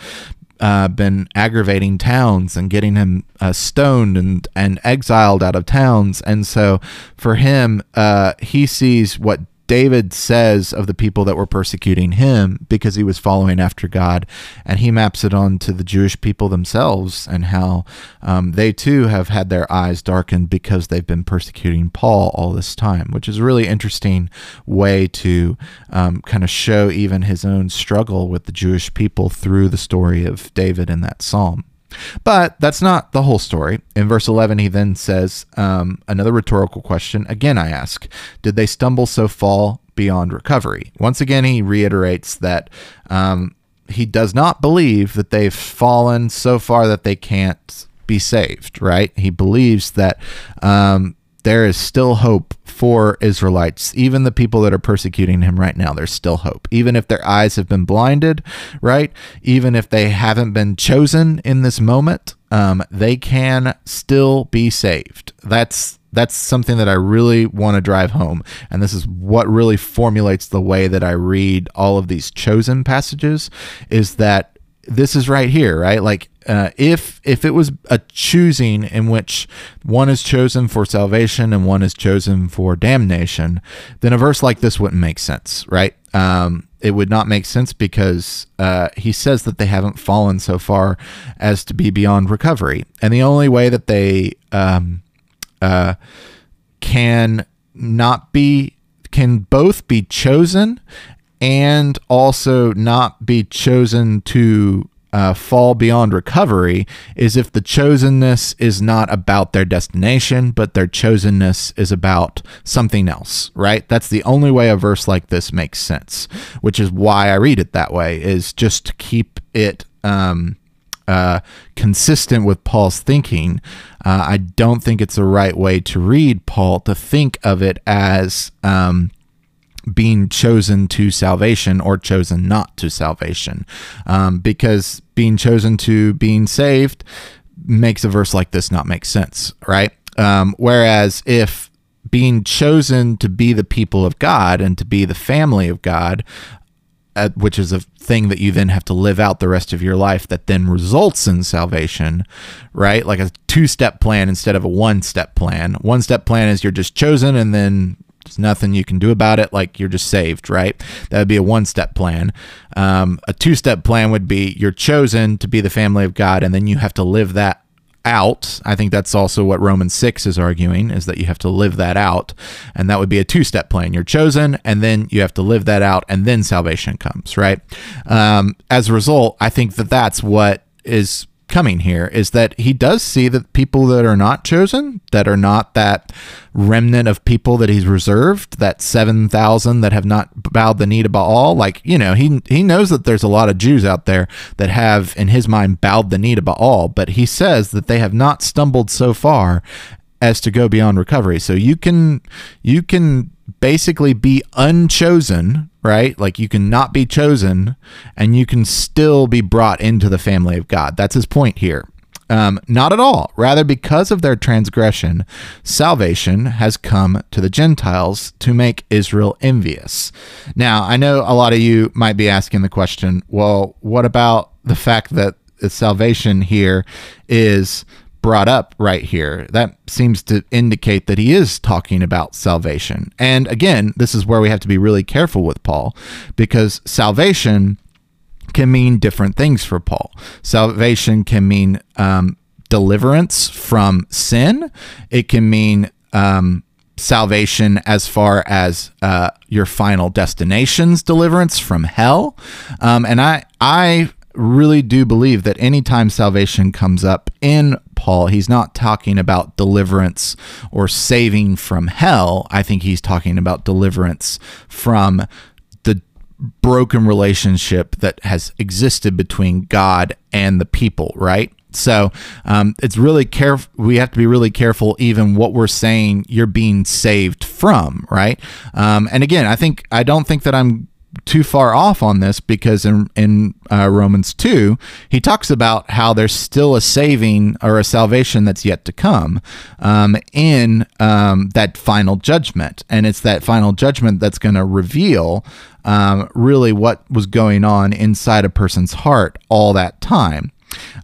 uh, been aggravating towns and getting him uh, stoned and, and exiled out of towns. And so for him, uh, he sees what David says of the people that were persecuting him because he was following after God, and he maps it on to the Jewish people themselves and how um, they too have had their eyes darkened because they've been persecuting Paul all this time, which is a really interesting way to um, kind of show even his own struggle with the Jewish people through the story of David in that psalm. But that's not the whole story. In verse 11, he then says, um, Another rhetorical question. Again, I ask, Did they stumble so fall beyond recovery? Once again, he reiterates that um, he does not believe that they've fallen so far that they can't be saved, right? He believes that um, there is still hope for Israelites, even the people that are persecuting him right now. There's still hope. Even if their eyes have been blinded, right? Even if they haven't been chosen in this moment, um, they can still be saved. That's that's something that I really want to drive home. And this is what really formulates the way that I read all of these chosen passages is that this is right here, right? Like uh, if if it was a choosing in which one is chosen for salvation and one is chosen for damnation, then a verse like this wouldn't make sense, right? Um, it would not make sense because uh, he says that they haven't fallen so far as to be beyond recovery, and the only way that they um, uh, can not be can both be chosen and also not be chosen to uh, fall beyond recovery is if the chosenness is not about their destination, but their chosenness is about something else, right? That's the only way a verse like this makes sense, which is why I read it that way, is just to keep it um, uh, consistent with Paul's thinking. Uh, I don't think it's the right way to read Paul to think of it as. Um, being chosen to salvation or chosen not to salvation. Um, because being chosen to being saved makes a verse like this not make sense, right? Um, whereas if being chosen to be the people of God and to be the family of God, uh, which is a thing that you then have to live out the rest of your life that then results in salvation, right? Like a two step plan instead of a one step plan. One step plan is you're just chosen and then there's nothing you can do about it. Like you're just saved, right? That would be a one step plan. Um, a two step plan would be you're chosen to be the family of God, and then you have to live that out. I think that's also what Romans 6 is arguing is that you have to live that out. And that would be a two step plan. You're chosen, and then you have to live that out, and then salvation comes, right? Um, as a result, I think that that's what is coming here is that he does see that people that are not chosen, that are not that remnant of people that he's reserved, that 7,000 that have not bowed the knee to Baal, like, you know, he he knows that there's a lot of Jews out there that have in his mind bowed the knee to Baal, but he says that they have not stumbled so far as to go beyond recovery. So you can you can basically be unchosen, right? Like you can not be chosen and you can still be brought into the family of God. That's his point here. Um, not at all. Rather, because of their transgression, salvation has come to the Gentiles to make Israel envious. Now, I know a lot of you might be asking the question well, what about the fact that the salvation here is brought up right here. That seems to indicate that he is talking about salvation. And again, this is where we have to be really careful with Paul because salvation can mean different things for Paul. Salvation can mean um, deliverance from sin, it can mean um, salvation as far as uh, your final destination's deliverance from hell. Um, and I, I really do believe that anytime salvation comes up in Paul, he's not talking about deliverance or saving from hell. I think he's talking about deliverance from the broken relationship that has existed between God and the people, right? So um, it's really careful. We have to be really careful, even what we're saying. You're being saved from, right? Um, and again, I think I don't think that I'm too far off on this because in in uh, Romans two he talks about how there's still a saving or a salvation that's yet to come um, in um, that final judgment, and it's that final judgment that's going to reveal um, really what was going on inside a person's heart all that time,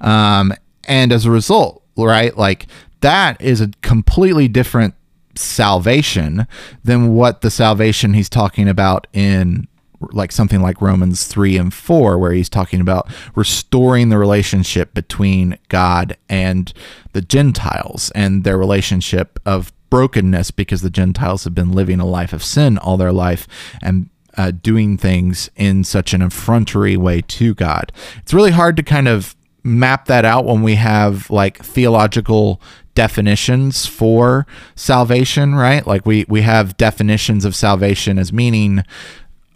um, and as a result, right, like that is a completely different salvation than what the salvation he's talking about in like something like Romans 3 and 4, where he's talking about restoring the relationship between God and the Gentiles and their relationship of brokenness because the Gentiles have been living a life of sin all their life and uh, doing things in such an effrontery way to God. It's really hard to kind of map that out when we have like theological definitions for salvation, right? Like we we have definitions of salvation as meaning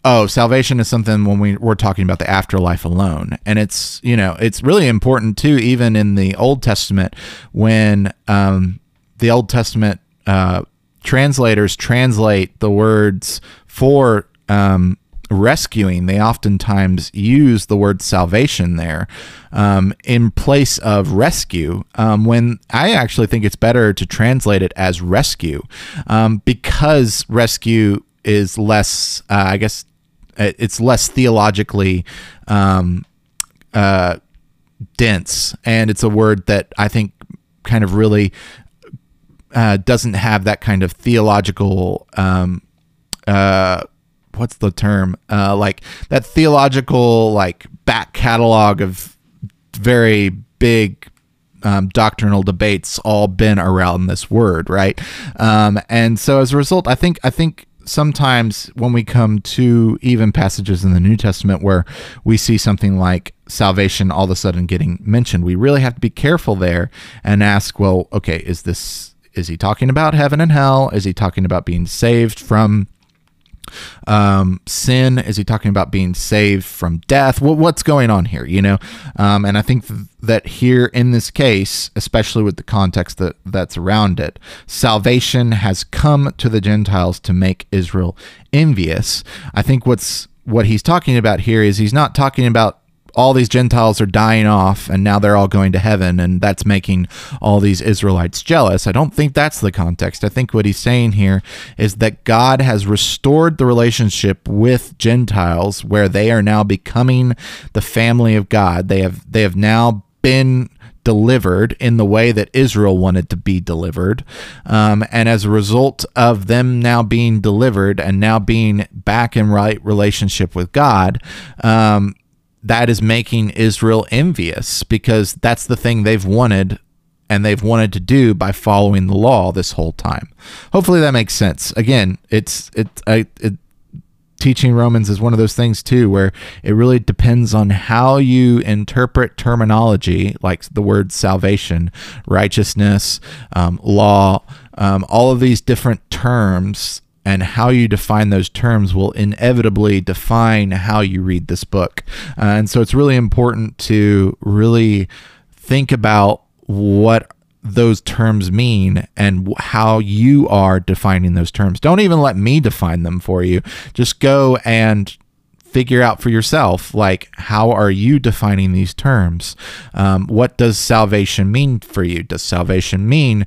oh, salvation is something when we, we're talking about the afterlife alone. And it's, you know, it's really important too, even in the Old Testament, when um, the Old Testament uh, translators translate the words for um, rescuing. They oftentimes use the word salvation there um, in place of rescue, um, when I actually think it's better to translate it as rescue um, because rescue is less, uh, I guess, it's less theologically um, uh, dense, and it's a word that I think kind of really uh, doesn't have that kind of theological um, uh, what's the term? Uh, like that theological like back catalog of very big um, doctrinal debates all been around this word right? Um, and so as a result i think i think sometimes when we come to even passages in the new testament where we see something like salvation all of a sudden getting mentioned we really have to be careful there and ask well okay is this is he talking about heaven and hell? Is he talking about being saved from um, sin? Is he talking about being saved from death? What, what's going on here? You know, um, and I think th- that here in this case, especially with the context that that's around it, salvation has come to the Gentiles to make Israel envious. I think what's what he's talking about here is he's not talking about all these Gentiles are dying off and now they're all going to heaven and that's making all these Israelites jealous. I don't think that's the context. I think what he's saying here is that God has restored the relationship with Gentiles where they are now becoming the family of God. They have they have now been delivered in the way that Israel wanted to be delivered. Um, and as a result of them now being delivered and now being back in right relationship with God, um, that is making Israel envious because that's the thing they've wanted and they've wanted to do by following the law this whole time. Hopefully that makes sense. Again, it's it, I, it teaching Romans is one of those things too where it really depends on how you interpret terminology like the word salvation, righteousness, um, law, um, all of these different terms and how you define those terms will inevitably define how you read this book. Uh, and so it's really important to really think about what those terms mean and how you are defining those terms. Don't even let me define them for you. Just go and figure out for yourself like how are you defining these terms um, what does salvation mean for you does salvation mean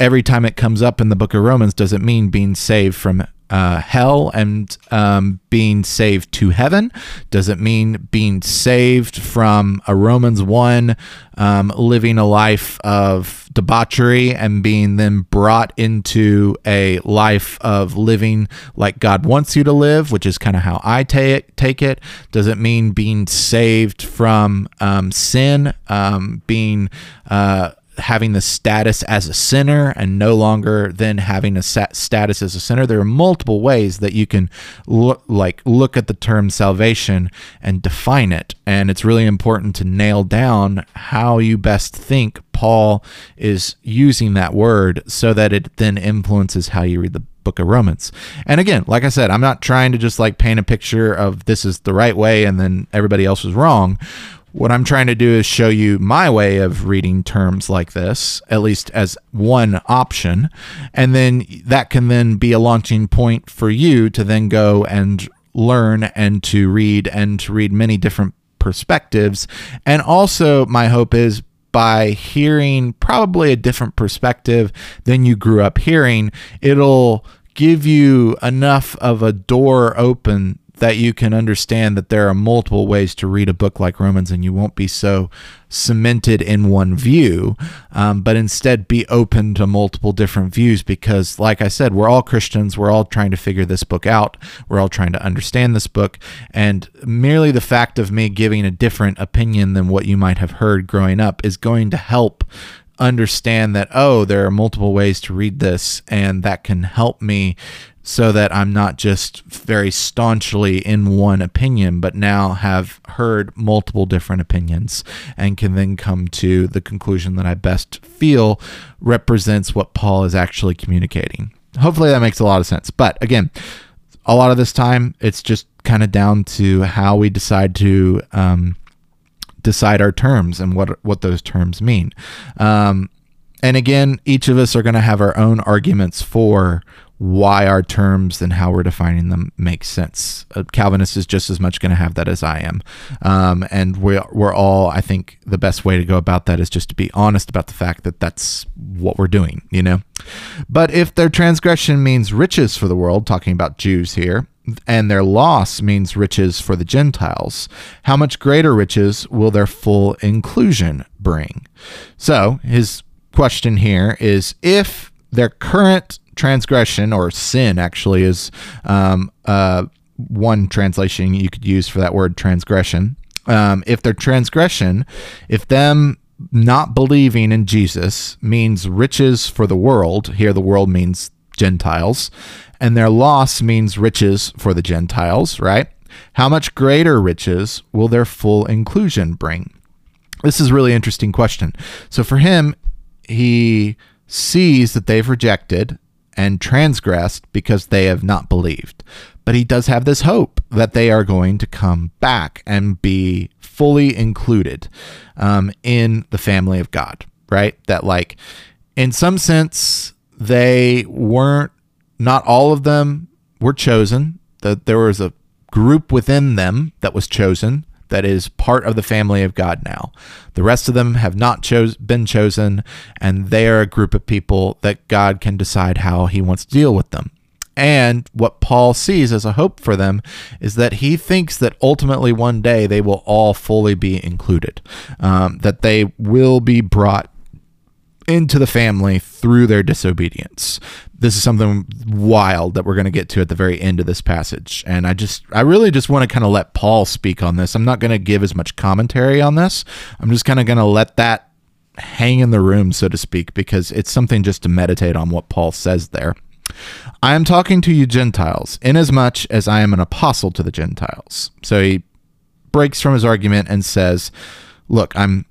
every time it comes up in the book of Romans, does it mean being saved from uh, hell and um, being saved to heaven? Does it mean being saved from a Romans 1, um, living a life of debauchery and being then brought into a life of living like God wants you to live, which is kind of how I take, take it? Does it mean being saved from um, sin, um, being uh, having the status as a sinner and no longer then having a status as a sinner. There are multiple ways that you can look like look at the term salvation and define it. And it's really important to nail down how you best think Paul is using that word so that it then influences how you read the book of Romans. And again, like I said, I'm not trying to just like paint a picture of this is the right way and then everybody else was wrong. What I'm trying to do is show you my way of reading terms like this, at least as one option. And then that can then be a launching point for you to then go and learn and to read and to read many different perspectives. And also, my hope is by hearing probably a different perspective than you grew up hearing, it'll give you enough of a door open that you can understand that there are multiple ways to read a book like Romans and you won't be so cemented in one view, um, but instead be open to multiple different views because, like I said, we're all Christians. We're all trying to figure this book out. We're all trying to understand this book. And merely the fact of me giving a different opinion than what you might have heard growing up is going to help understand that oh there are multiple ways to read this and that can help me so that I'm not just very staunchly in one opinion, but now have heard multiple different opinions and can then come to the conclusion that I best feel represents what Paul is actually communicating. Hopefully that makes a lot of sense. But again, a lot of this time, it's just kind of down to how we decide to um, decide our terms and what what those terms mean. Um, and again, each of us are going to have our own arguments for why our terms and how we're defining them make sense. A Calvinist is just as much going to have that as I am. Um, and we're, we're all, I think, the best way to go about that is just to be honest about the fact that that's what we're doing, you know? But if their transgression means riches for the world, talking about Jews here, and their loss means riches for the Gentiles, how much greater riches will their full inclusion bring? So his question here is if their current transgression or sin actually is um, uh, one translation you could use for that word transgression. Um, if their transgression, if them not believing in Jesus means riches for the world, here the world means Gentiles, and their loss means riches for the Gentiles, right? How much greater riches will their full inclusion bring? This is really interesting question. So for him, he sees that they've rejected and transgressed because they have not believed. But he does have this hope that they are going to come back and be fully included um, in the family of God, right? That, like, in some sense, they weren't, not all of them were chosen, that there was a group within them that was chosen that is part of the family of God now. The rest of them have not been chosen, and they are a group of people that God can decide how he wants to deal with them. And what Paul sees as a hope for them is that he thinks that ultimately one day they will all fully be included, um, that they will be brought into the family through their disobedience. This is something wild that we're going to get to at the very end of this passage. And I just, I really just want to kind of let Paul speak on this. I'm not going to give as much commentary on this. I'm just kind of going to let that hang in the room, so to speak, because it's something just to meditate on what Paul says there. I am talking to you Gentiles, inasmuch as I am an apostle to the Gentiles. So he breaks from his argument and says, Look, I'm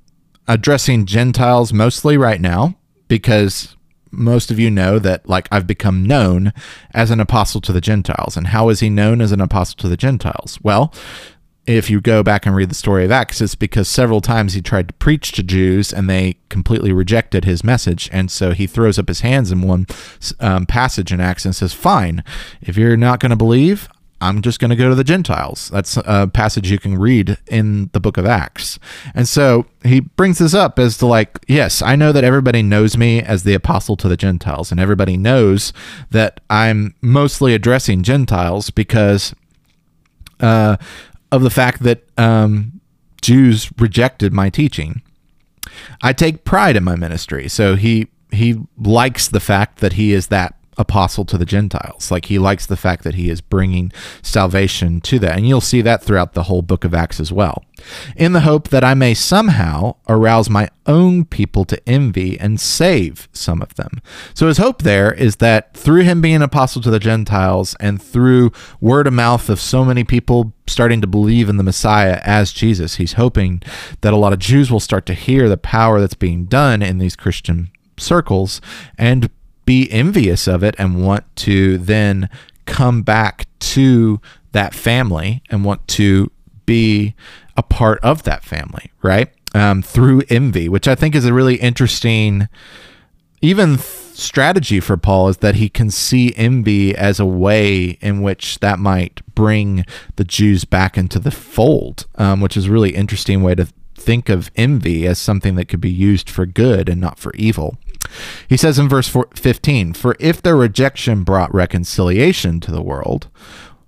addressing Gentiles mostly right now because most of you know that like I've become known as an apostle to the Gentiles. And how is he known as an apostle to the Gentiles? Well, if you go back and read the story of Acts, it's because several times he tried to preach to Jews and they completely rejected his message. And so he throws up his hands in one um, passage in Acts and says, Fine, if you're not going to believe, I'm just going to go to the Gentiles. That's a passage you can read in the book of Acts. And so he brings this up as to like, yes, I know that everybody knows me as the apostle to the Gentiles, and everybody knows that I'm mostly addressing Gentiles because uh, of the fact that um, Jews rejected my teaching. I take pride in my ministry. So he he likes the fact that he is that apostle to the Gentiles. Like he likes the fact that he is bringing salvation to that. And you'll see that throughout the whole book of Acts as well. In the hope that I may somehow arouse my own people to envy and save some of them. So his hope there is that through him being an apostle to the Gentiles and through word of mouth of so many people starting to believe in the Messiah as Jesus, he's hoping that a lot of Jews will start to hear the power that's being done in these Christian circles and be envious of it and want to then come back to that family and want to be a part of that family, right? Um, through envy, which I think is a really interesting, even th- strategy for Paul is that he can see envy as a way in which that might bring the Jews back into the fold, um, which is a really interesting way to think of envy as something that could be used for good and not for evil. He says in verse 15, For if their rejection brought reconciliation to the world,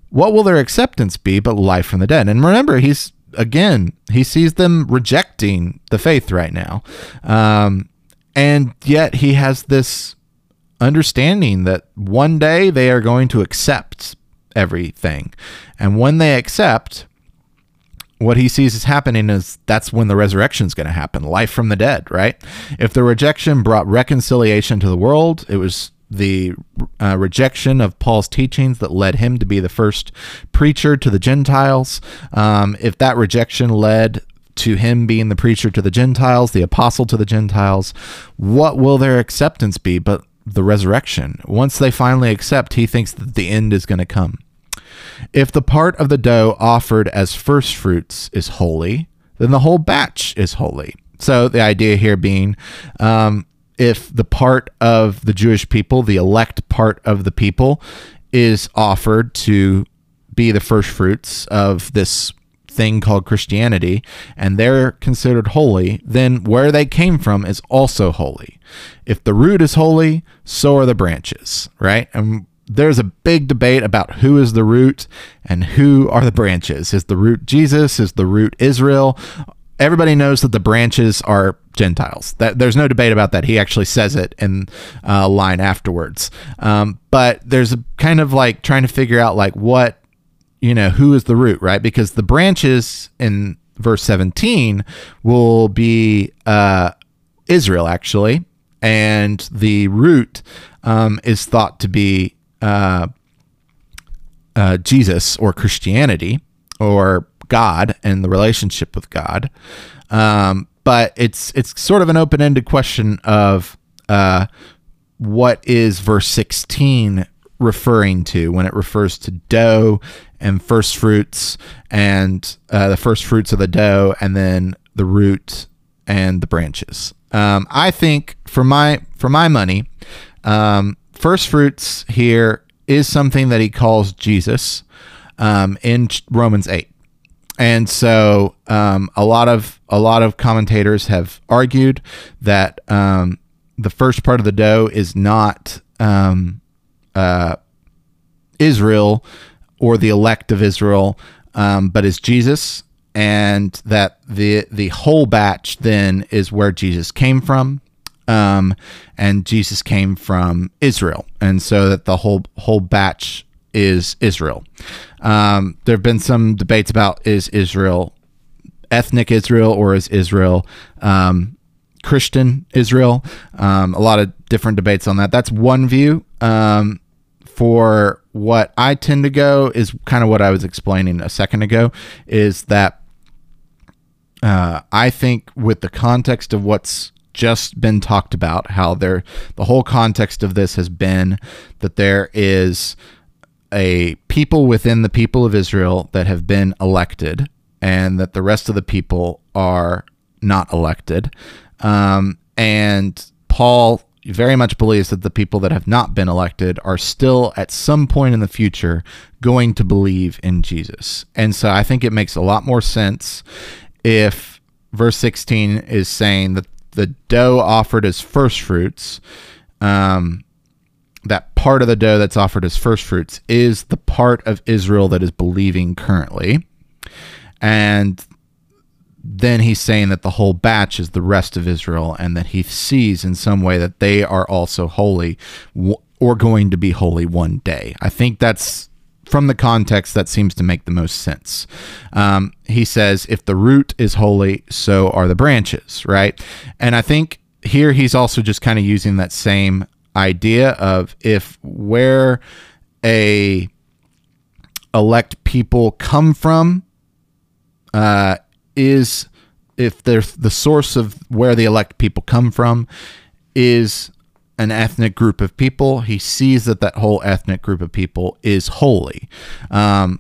what will their acceptance be but life from the dead? And remember, he's again, he sees them rejecting the faith right now. Um, and yet he has this understanding that one day they are going to accept everything. And when they accept, what he sees is happening is that's when the resurrection is going to happen life from the dead right? If the rejection brought reconciliation to the world it was the uh, rejection of paul's teachings that led him to be the first preacher to the gentiles. Um, if that rejection led to him being the preacher to the gentiles the apostle to the gentiles what will their acceptance be but the resurrection? Once they finally accept he thinks that the end is going to come if the part of the dough offered as first fruits is holy, then the whole batch is holy. So the idea here being, um, if the part of the Jewish people, the elect part of the people, is offered to be the first fruits of this thing called Christianity and they're considered holy, then where they came from is also holy. If the root is holy, so are the branches, right? And there's a big debate about who is the root and who are the branches. Is the root Jesus? Is the root Israel? Everybody knows that the branches are Gentiles. That there's no debate about that. He actually says it in a uh, line afterwards. Um, but there's a kind of like trying to figure out like what you know who is the root, right? Because the branches in verse 17 will be uh, Israel actually, and the root um, is thought to be uh, uh, Jesus or Christianity or God and the relationship with God. Um, but it's it's sort of an open ended question of uh, what is verse 16 referring to when it refers to dough and first fruits and uh, the first fruits of the dough and then the root and the branches. Um, I think for my for my money, um, first fruits here is something that he calls Jesus um, in Romans eight, and so um, a lot of a lot of commentators have argued that um, the first part of the dough is not um, uh, Israel or the elect of Israel, um, but is Jesus, and that the the whole batch then is where Jesus came from, um, and Jesus came from Israel, and so that the whole whole batch is Israel. Um, there have been some debates about is Israel ethnic Israel or is Israel um, Christian Israel? Um, a lot of different debates on that. That's one view. Um, for what I tend to go is kind of what I was explaining a second ago is that uh, I think with the context of what's just been talked about, how there the whole context of this has been that there is a people within the people of Israel that have been elected, and that the rest of the people are not elected. Um, and Paul very much believes that the people that have not been elected are still at some point in the future going to believe in Jesus. And so I think it makes a lot more sense if verse 16 is saying that the dough offered as first fruits, um, that part of the dough that's offered as first fruits is the part of Israel that is believing currently. And then he's saying that the whole batch is the rest of Israel and that he sees in some way that they are also holy or going to be holy one day. I think that's from the context that seems to make the most sense. Um, he says, if the root is holy, so are the branches, right? And I think here he's also just kind of using that same idea of if where a elect people come from uh, is if there's the source of where the elect people come from is an ethnic group of people, he sees that that whole ethnic group of people is holy. Um,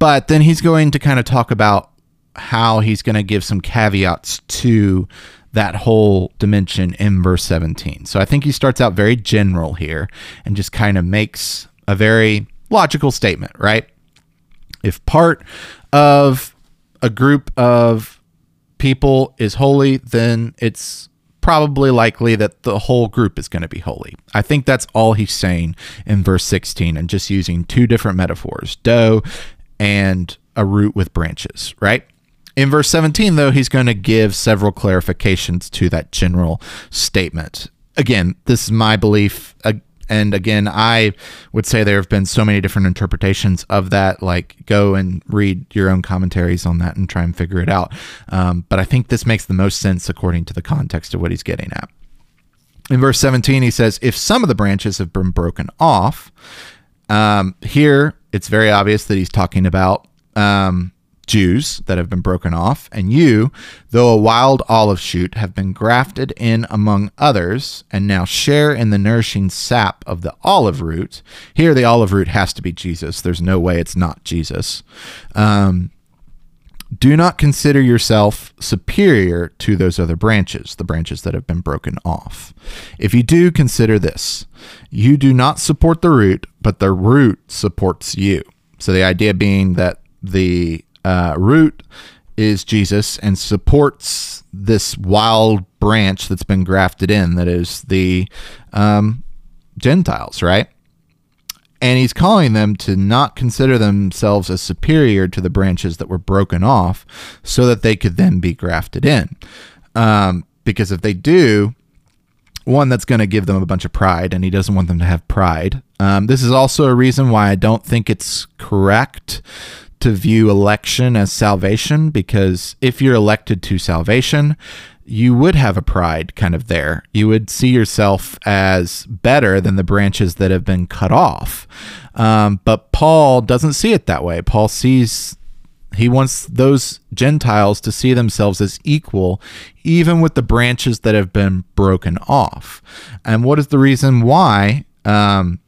but then he's going to kind of talk about how he's going to give some caveats to that whole dimension in verse 17. So I think he starts out very general here and just kind of makes a very logical statement, right? If part of a group of people is holy, then it's probably likely that the whole group is going to be holy. I think that's all he's saying in verse 16 and just using two different metaphors dough and a root with branches, right? In verse 17, though, he's going to give several clarifications to that general statement. Again, this is my belief. Uh, And again, I would say there have been so many different interpretations of that. Like, go and read your own commentaries on that and try and figure it out. Um, but I think this makes the most sense according to the context of what he's getting at. In verse 17, he says, If some of the branches have been broken off, um, here it's very obvious that he's talking about um, Jews that have been broken off, and you, though a wild olive shoot, have been grafted in among others, and now share in the nourishing sap of the olive root. Here, the olive root has to be Jesus. There's no way it's not Jesus. Um, do not consider yourself superior to those other branches, the branches that have been broken off. If you do, consider this you do not support the root, but the root supports you. So the idea being that the uh, root is Jesus and supports this wild branch that's been grafted in, that is the um, Gentiles, right? And he's calling them to not consider themselves as superior to the branches that were broken off so that they could then be grafted in. Um, because if they do, one that's going to give them a bunch of pride, and he doesn't want them to have pride. Um, this is also a reason why I don't think it's correct to view election as salvation, because if you're elected to salvation, you would have a pride kind of there. You would see yourself as better than the branches that have been cut off. Um, but Paul doesn't see it that way. Paul sees he wants those Gentiles to see themselves as equal, even with the branches that have been broken off. And what is the reason why um,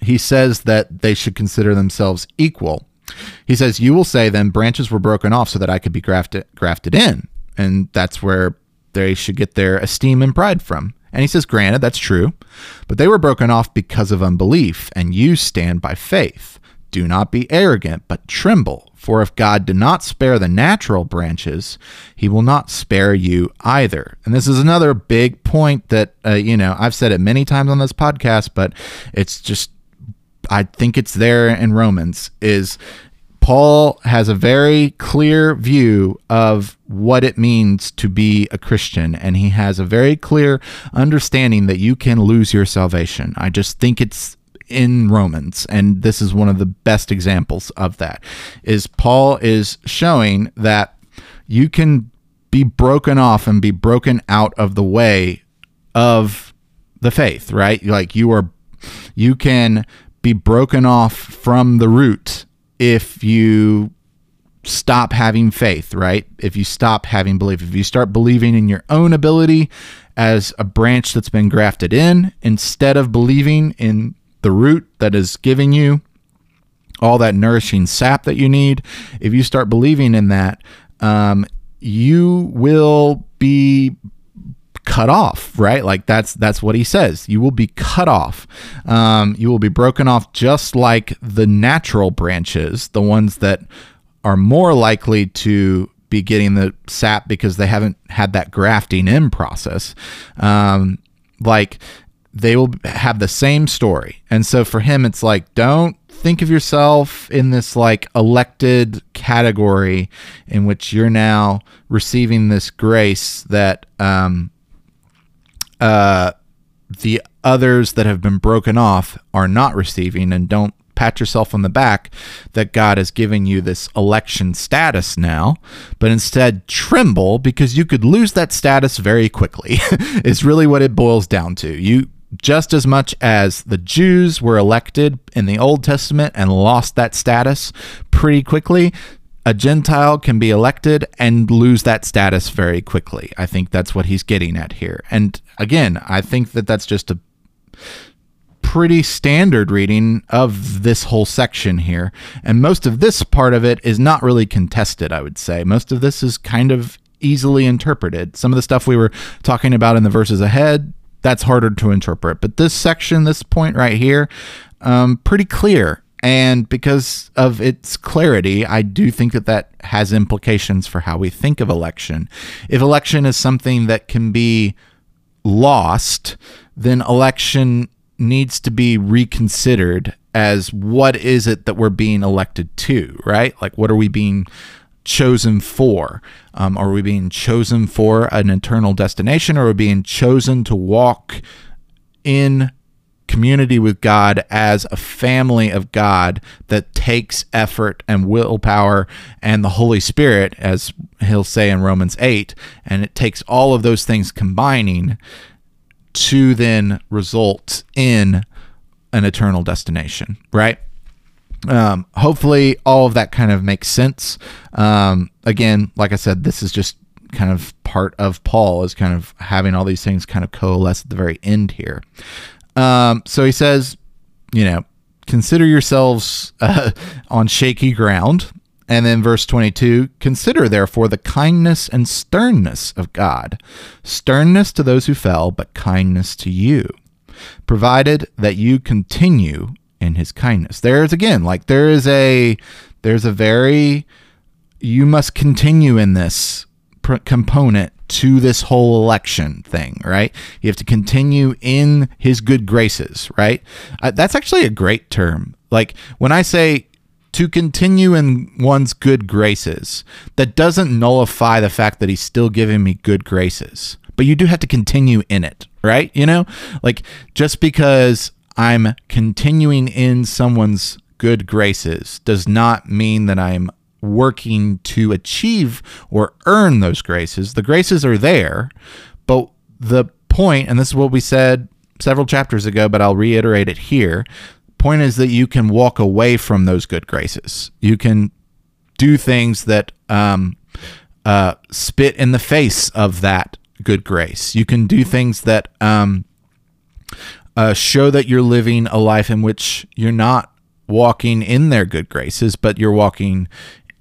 he says that they should consider themselves equal? He says, You will say then, branches were broken off so that I could be grafted, grafted in and that's where they should get their esteem and pride from. And he says, Granted, that's true, but they were broken off because of unbelief, and you stand by faith. Do not be arrogant, but tremble. For if God did not spare the natural branches, he will not spare you either. And this is another big point that, uh, you know, I've said it many times on this podcast, but it's just, I think it's there in Romans, is Paul has a very clear view of what it means to be a Christian, and he has a very clear understanding that you can lose your salvation. I just think it's in Romans, and this is one of the best examples of that. Is Paul is showing that you can be broken off and be broken out of the way of the faith, right? Like you are, you can be broken off from the root if you stop having faith, right? If you stop having belief, if you start believing in your own ability as a branch that's been grafted in, instead of believing in the root that is giving you all that nourishing sap that you need, if you start believing in that, um, you will be cut off, right? Like that's that's what he says. You will be cut off. Um, you will be broken off, just like the natural branches, the ones that are more likely to be getting the sap because they haven't had that grafting in process. Um, like they will have the same story, and so for him, it's like don't think of yourself in this like elected category in which you're now receiving this grace that um, uh, the others that have been broken off are not receiving and don't pat yourself on the back that God has given you this election status now, but instead tremble because you could lose that status very quickly. is really what it boils down to. You just as much as the Jews were elected in the Old Testament and lost that status pretty quickly, a Gentile can be elected and lose that status very quickly. I think that's what he's getting at here. And again, I think that that's just a pretty standard reading of this whole section here. And most of this part of it is not really contested, I would say. Most of this is kind of easily interpreted. Some of the stuff we were talking about in the verses ahead, that's harder to interpret. But this section, this point right here, um, pretty clear. And because of its clarity, I do think that that has implications for how we think of election. If election is something that can be lost, then election needs to be reconsidered as what is it that we're being elected to, right? Like, what are we being chosen for? Um, are we being chosen for an eternal destination, or are we being chosen to walk in community with God as a family of God that takes effort and willpower and the Holy Spirit, as he'll say in Romans 8. And it takes all of those things combining to then result in an eternal destination, right? Um, hopefully, all of that kind of makes sense. Um, again, like I said, this is just kind of part of Paul is kind of having all these things kind of coalesce at the very end here. Um, so he says, you know, consider yourselves uh, on shaky ground. And then verse 22 Consider therefore the kindness and sternness of God. Sternness to those who fell, but kindness to you, provided that you continue in his kindness. There's again, like there is a there's a very you must continue in this component to this whole election thing, right? You have to continue in his good graces, right? Uh, that's actually a great term. Like when I say to continue in one's good graces, that doesn't nullify the fact that he's still giving me good graces. But you do have to continue in it, right? You know, like just because I'm continuing in someone's good graces does not mean that I'm working to achieve or earn those graces. The graces are there, but the point, and this is what we said several chapters ago, but I'll reiterate it here. Point is that you can walk away from those good graces. You can do things that um, uh, spit in the face of that good grace. You can do things that um, uh, show that you're living a life in which you're not walking in their good graces, but you're walking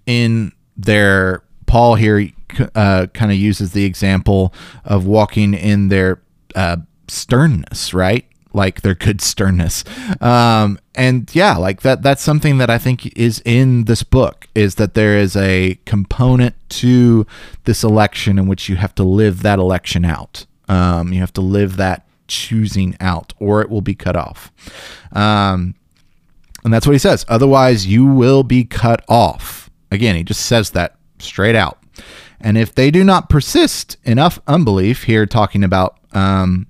in their Paul here uh, kind of uses the example of walking in their uh, sternness, right? Like their good sternness, um, and yeah, like that. That's something that I think is in this book is that there is a component to this election in which you have to live that election out. Um, you have to live that choosing out, or it will be cut off. Um, and that's what he says. Otherwise, you will be cut off. Again, he just says that straight out. And if they do not persist enough unbelief, here talking about um,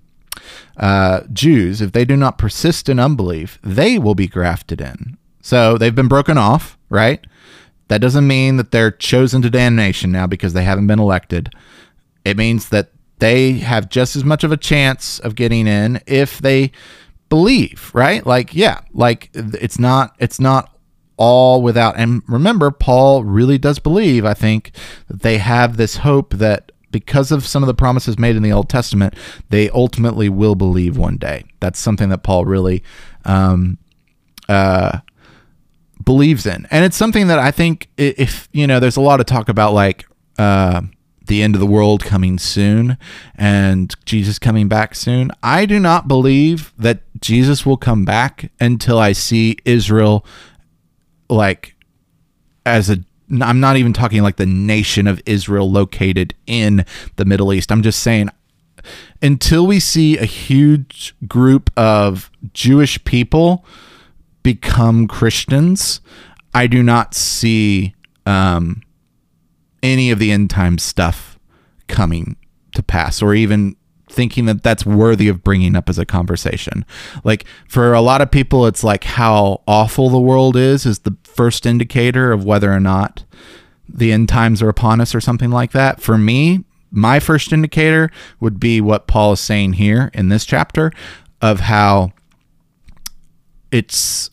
uh, Jews, if they do not persist in unbelief, they will be grafted in. So they've been broken off, right? That doesn't mean that they're chosen to damnation now because they haven't been elected. It means that they have just as much of a chance of getting in if they believe, right? Like, yeah, like it's not it's not all without. And remember, Paul really does believe, I think, that they have this hope that because of some of the promises made in the Old Testament, they ultimately will believe one day. That's something that Paul really um, uh, believes in. And it's something that I think, if, you know, there's a lot of talk about like, uh, the end of the world coming soon and Jesus coming back soon. I do not believe that Jesus will come back until I see Israel like as a I'm not even talking like the nation of Israel located in the Middle East. I'm just saying until we see a huge group of Jewish people become Christians, I do not see um, any of the end time stuff coming to pass or even thinking that that's worthy of bringing up as a conversation. Like for a lot of people, it's like how awful the world is is the first indicator of whether or not the end times are upon us or something like that. For me, my first indicator would be what Paul is saying here in this chapter of how it's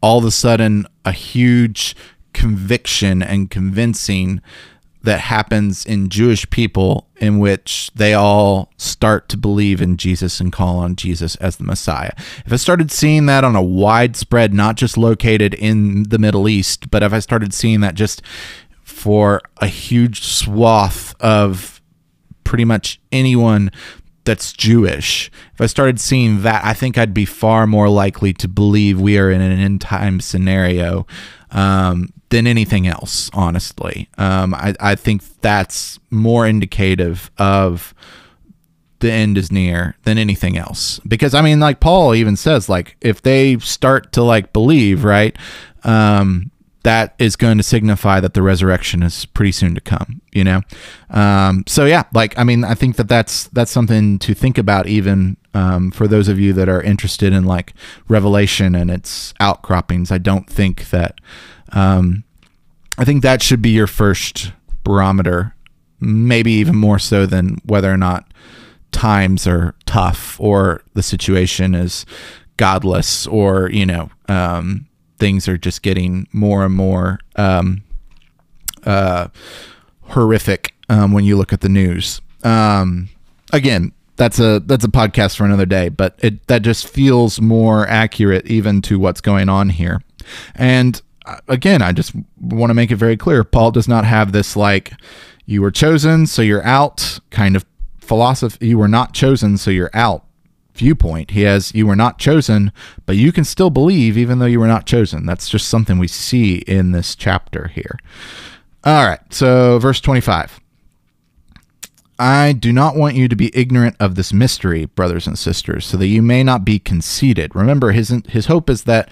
all of a sudden a huge conviction and convincing that happens in Jewish people in which they all start to believe in Jesus and call on Jesus as the Messiah. If I started seeing that on a widespread, not just located in the Middle East, but if I started seeing that just for a huge swath of pretty much anyone that's Jewish, if I started seeing that, I think I'd be far more likely to believe we are in an end time scenario um, than anything else, honestly. Um, I, I think that's more indicative of the end is near than anything else. Because I mean, like Paul even says, like if they start to like believe, right, um, that is going to signify that the resurrection is pretty soon to come. You know, um, so yeah, like I mean, I think that that's that's something to think about, even um, for those of you that are interested in like Revelation and its outcroppings. I don't think that um, I think that should be your first barometer, maybe even more so than whether or not times are tough or the situation is godless or, you know, um, things are just getting more and more um, uh, horrific um, when you look at the news. Um, again, that's a that's a podcast for another day, but it that just feels more accurate even to what's going on here. And again, I just want to make it very clear Paul does not have this like, you were chosen, so you're out kind of philosophy. You were not chosen, so you're out viewpoint. He has, you were not chosen, but you can still believe even though you were not chosen. That's just something we see in this chapter here. All right, so verse 25. I do not want you to be ignorant of this mystery, brothers and sisters, so that you may not be conceited. Remember, his his hope is that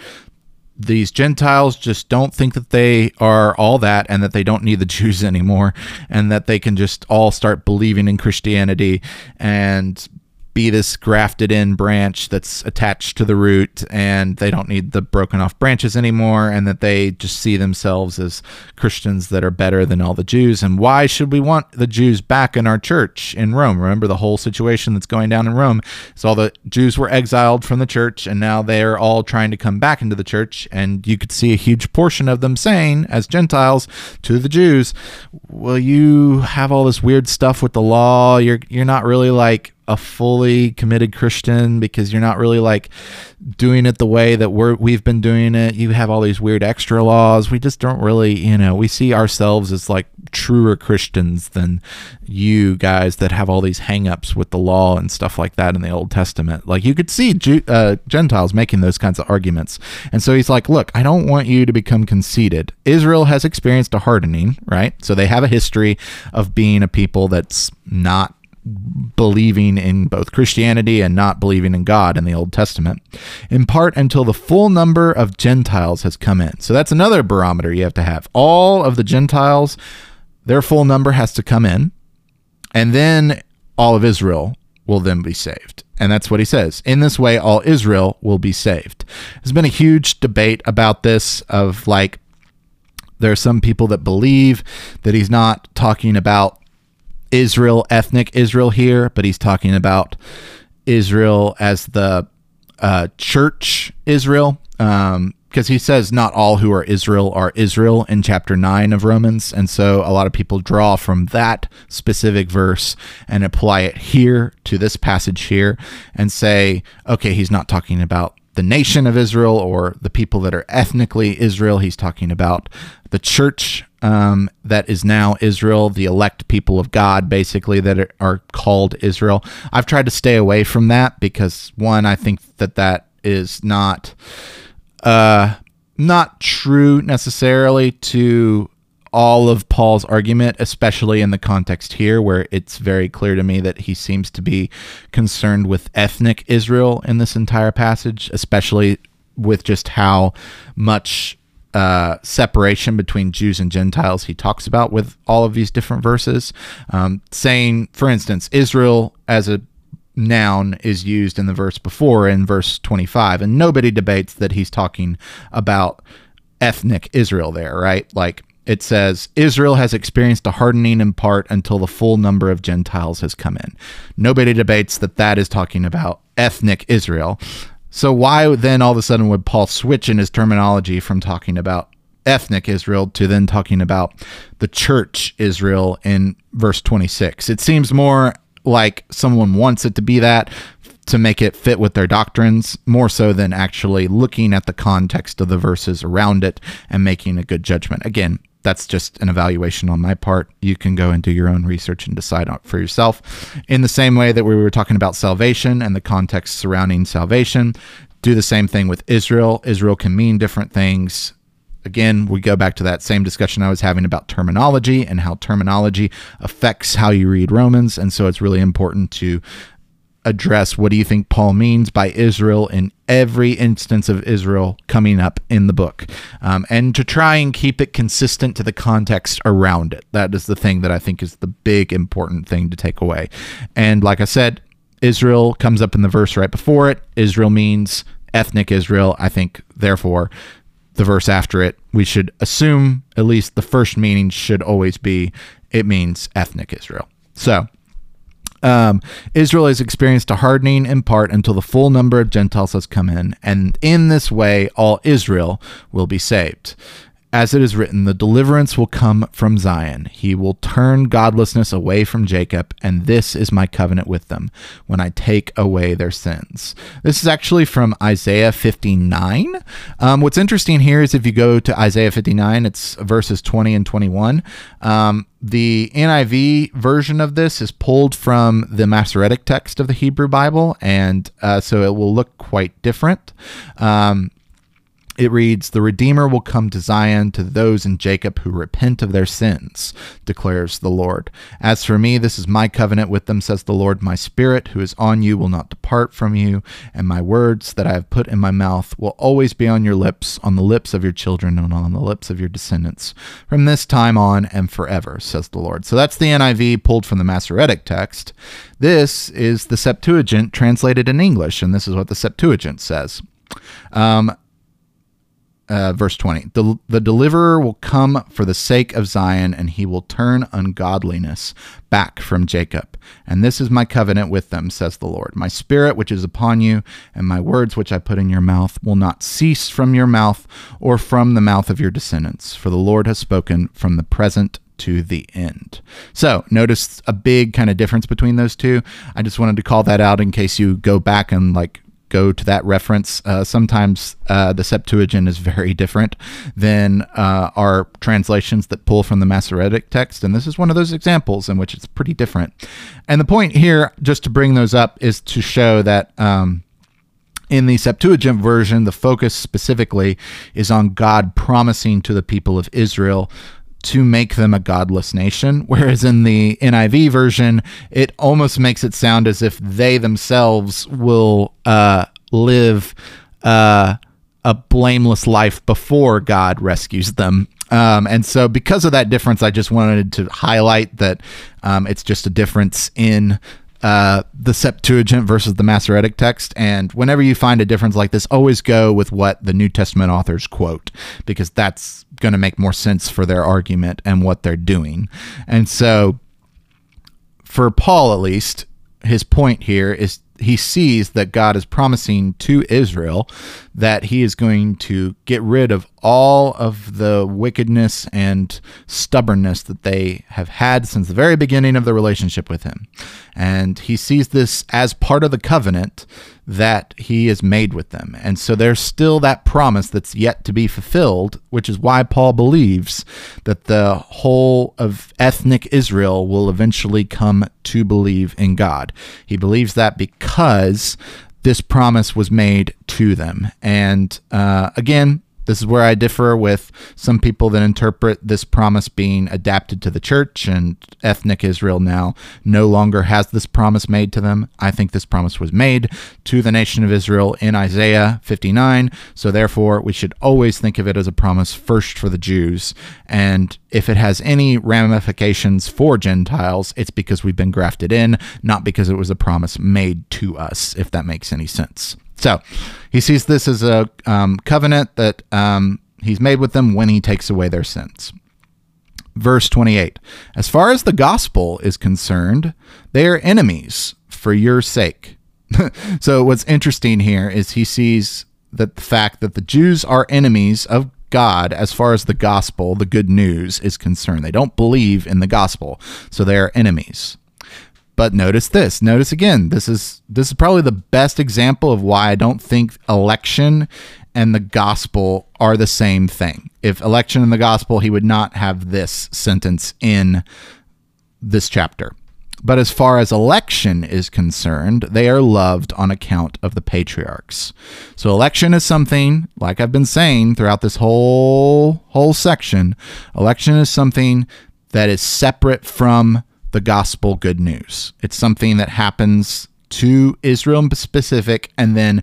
these Gentiles just don't think that they are all that and that they don't need the Jews anymore and that they can just all start believing in Christianity and be this grafted in branch that's attached to the root and they don't need the broken off branches anymore and that they just see themselves as Christians that are better than all the Jews. And why should we want the Jews back in our church in Rome? Remember the whole situation that's going down in Rome is all the Jews were exiled from the church and now they're all trying to come back into the church. And you could see a huge portion of them saying, as Gentiles to the Jews, well, you have all this weird stuff with the law. You're you're not really like a fully committed Christian because you're not really like doing it the way that we're we've been doing it. You have all these weird extra laws. We just don't really, you know, we see ourselves as like truer Christians than you guys that have all these hangups with the law and stuff like that in the Old Testament. Like you could see Jew, uh, Gentiles making those kinds of arguments. And so he's like, look, I don't want you to become conceited. Israel has experienced a hardening, right? So they have a history of being a people that's not believing in both Christianity and not believing in God in the Old Testament, in part until the full number of Gentiles has come in. So that's another barometer you have to have. All of the Gentiles, their full number has to come in, and then all of Israel will then be saved. And that's what he says. In this way, all Israel will be saved. There's been a huge debate about this of like, there are some people that believe that he's not talking about Israel, ethnic Israel here, but he's talking about Israel as the uh, church Israel. Um, because he says not all who are Israel are Israel in chapter 9 of Romans. And so a lot of people draw from that specific verse and apply it here to this passage here and say, okay, he's not talking about the nation of Israel or the people that are ethnically Israel. He's talking about the church um, that is now Israel, the elect people of God, basically, that are called Israel. I've tried to stay away from that because, one, I think that that is not. Uh, not true necessarily to all of Paul's argument, especially in the context here, where it's very clear to me that he seems to be concerned with ethnic Israel in this entire passage, especially with just how much uh, separation between Jews and Gentiles he talks about with all of these different verses. Um, saying, for instance, Israel as a noun is used in the verse before in verse 25, and nobody debates that he's talking about ethnic Israel there, right? Like it says, Israel has experienced a hardening in part until the full number of Gentiles has come in. Nobody debates that that is talking about ethnic Israel. So why then all of a sudden would Paul switch in his terminology from talking about ethnic Israel to then talking about the church Israel in verse 26? It seems more like someone wants it to be that to make it fit with their doctrines more so than actually looking at the context of the verses around it and making a good judgment. Again, that's just an evaluation on my part. You can go and do your own research and decide for yourself. In the same way that we were talking about salvation and the context surrounding salvation, do the same thing with Israel. Israel can mean different things. Again, we go back to that same discussion I was having about terminology and how terminology affects how you read Romans. And so it's really important to address what do you think Paul means by Israel in every instance of Israel coming up in the book, um, and to try and keep it consistent to the context around it. That is the thing that I think is the big important thing to take away. And like I said, Israel comes up in the verse right before it. Israel means ethnic Israel. I think, therefore, the verse after it, we should assume at least the first meaning should always be it means ethnic Israel. So, um, Israel has experienced a hardening in part until the full number of Gentiles has come in, and in this way, all Israel will be saved. As it is written, the deliverance will come from Zion. He will turn godlessness away from Jacob, and this is my covenant with them when I take away their sins. This is actually from Isaiah 59. Um, what's interesting here is if you go to Isaiah 59, it's verses 20 and 21. Um, the NIV version of this is pulled from the Masoretic text of the Hebrew Bible, and uh, so it will look quite different. Um, it reads, The Redeemer will come to Zion to those in Jacob who repent of their sins, declares the Lord. As for me, this is my covenant with them, says the Lord. My spirit who is on you will not depart from you, and my words that I have put in my mouth will always be on your lips, on the lips of your children, and on the lips of your descendants, from this time on and forever, says the Lord. So that's the NIV pulled from the Masoretic text. This is the Septuagint translated in English, and this is what the Septuagint says. Um, uh, verse 20 the, the deliverer will come for the sake of zion and he will turn ungodliness back from jacob and this is my covenant with them says the lord my spirit which is upon you and my words which i put in your mouth will not cease from your mouth or from the mouth of your descendants for the lord has spoken from the present to the end. So, notice a big kind of difference between those two. I just wanted to call that out in case you go back and like go to that reference. Uh, sometimes uh, the Septuagint is very different than uh, our translations that pull from the Masoretic text, and this is one of those examples in which it's pretty different. And the point here, just to bring those up, is to show that. Um, in the Septuagint version, the focus specifically is on God promising to the people of Israel to make them a godless nation. Whereas in the NIV version, it almost makes it sound as if they themselves will uh, live uh, a blameless life before God rescues them. Um, and so, because of that difference, I just wanted to highlight that um, it's just a difference in uh, the Septuagint versus the Masoretic text. And whenever you find a difference like this, always go with what the New Testament authors quote, because that's going to make more sense for their argument and what they're doing. And so, for Paul at least, his point here is he sees that God is promising to Israel that he is going to get rid of all of the wickedness and stubbornness that they have had since the very beginning of the relationship with him. And he sees this as part of the covenant that he has made with them. And so there's still that promise that's yet to be fulfilled, which is why Paul believes that the whole of ethnic Israel will eventually come to believe in God. He believes that because this promise was made to them. And uh, again, this is where I differ with some people that interpret this promise being adapted to the church and ethnic Israel now no longer has this promise made to them. I think this promise was made to the nation of Israel in Isaiah 59. So therefore, we should always think of it as a promise first for the Jews. And if it has any ramifications for Gentiles, it's because we've been grafted in, not because it was a promise made to us, if that makes any sense. So he sees this as a um, covenant that um, he's made with them when he takes away their sins. Verse 28 As far as the gospel is concerned, they are enemies for your sake. so what's interesting here is he sees that the fact that the Jews are enemies of God as far as the gospel, the good news, is concerned. They don't believe in the gospel, so they are enemies. But notice this. Notice again. This is this is probably the best example of why I don't think election and the gospel are the same thing. If election and the gospel, he would not have this sentence in this chapter. But as far as election is concerned, they are loved on account of the patriarchs. So election is something, like I've been saying throughout this whole whole section, election is something that is separate from the gospel good news. It's something that happens to Israel specific and then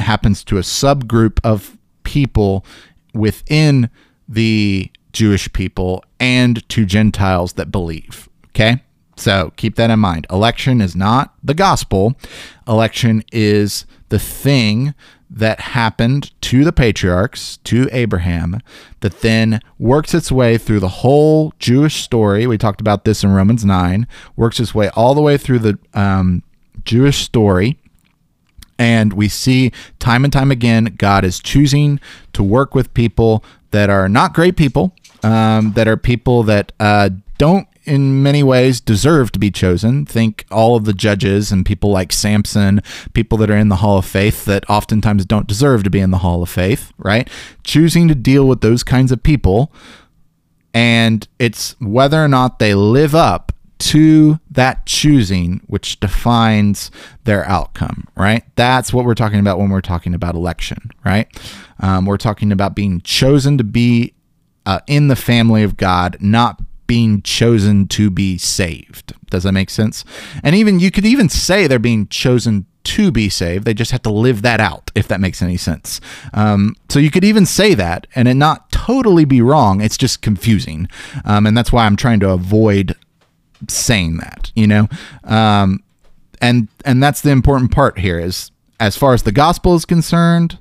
happens to a subgroup of people within the Jewish people and to Gentiles that believe. Okay? So keep that in mind. Election is not the gospel, election is the thing that happened to the patriarchs, to Abraham, that then works its way through the whole Jewish story. We talked about this in Romans 9, works its way all the way through the um, Jewish story. And we see time and time again, God is choosing to work with people that are not great people, um, that are people that uh, don't in many ways deserve to be chosen. Think all of the judges and people like Samson, people that are in the Hall of Faith that oftentimes don't deserve to be in the Hall of Faith, right? Choosing to deal with those kinds of people. And it's whether or not they live up to that choosing, which defines their outcome, right? That's what we're talking about when we're talking about election, right? Um, we're talking about being chosen to be uh, in the family of God, not being chosen to be saved. Does that make sense? And even you could even say they're being chosen to be saved. They just have to live that out, if that makes any sense. Um, so you could even say that and it not totally be wrong. It's just confusing. Um, and that's why I'm trying to avoid saying that, you know? Um, and, and that's the important part here is as far as the gospel is concerned,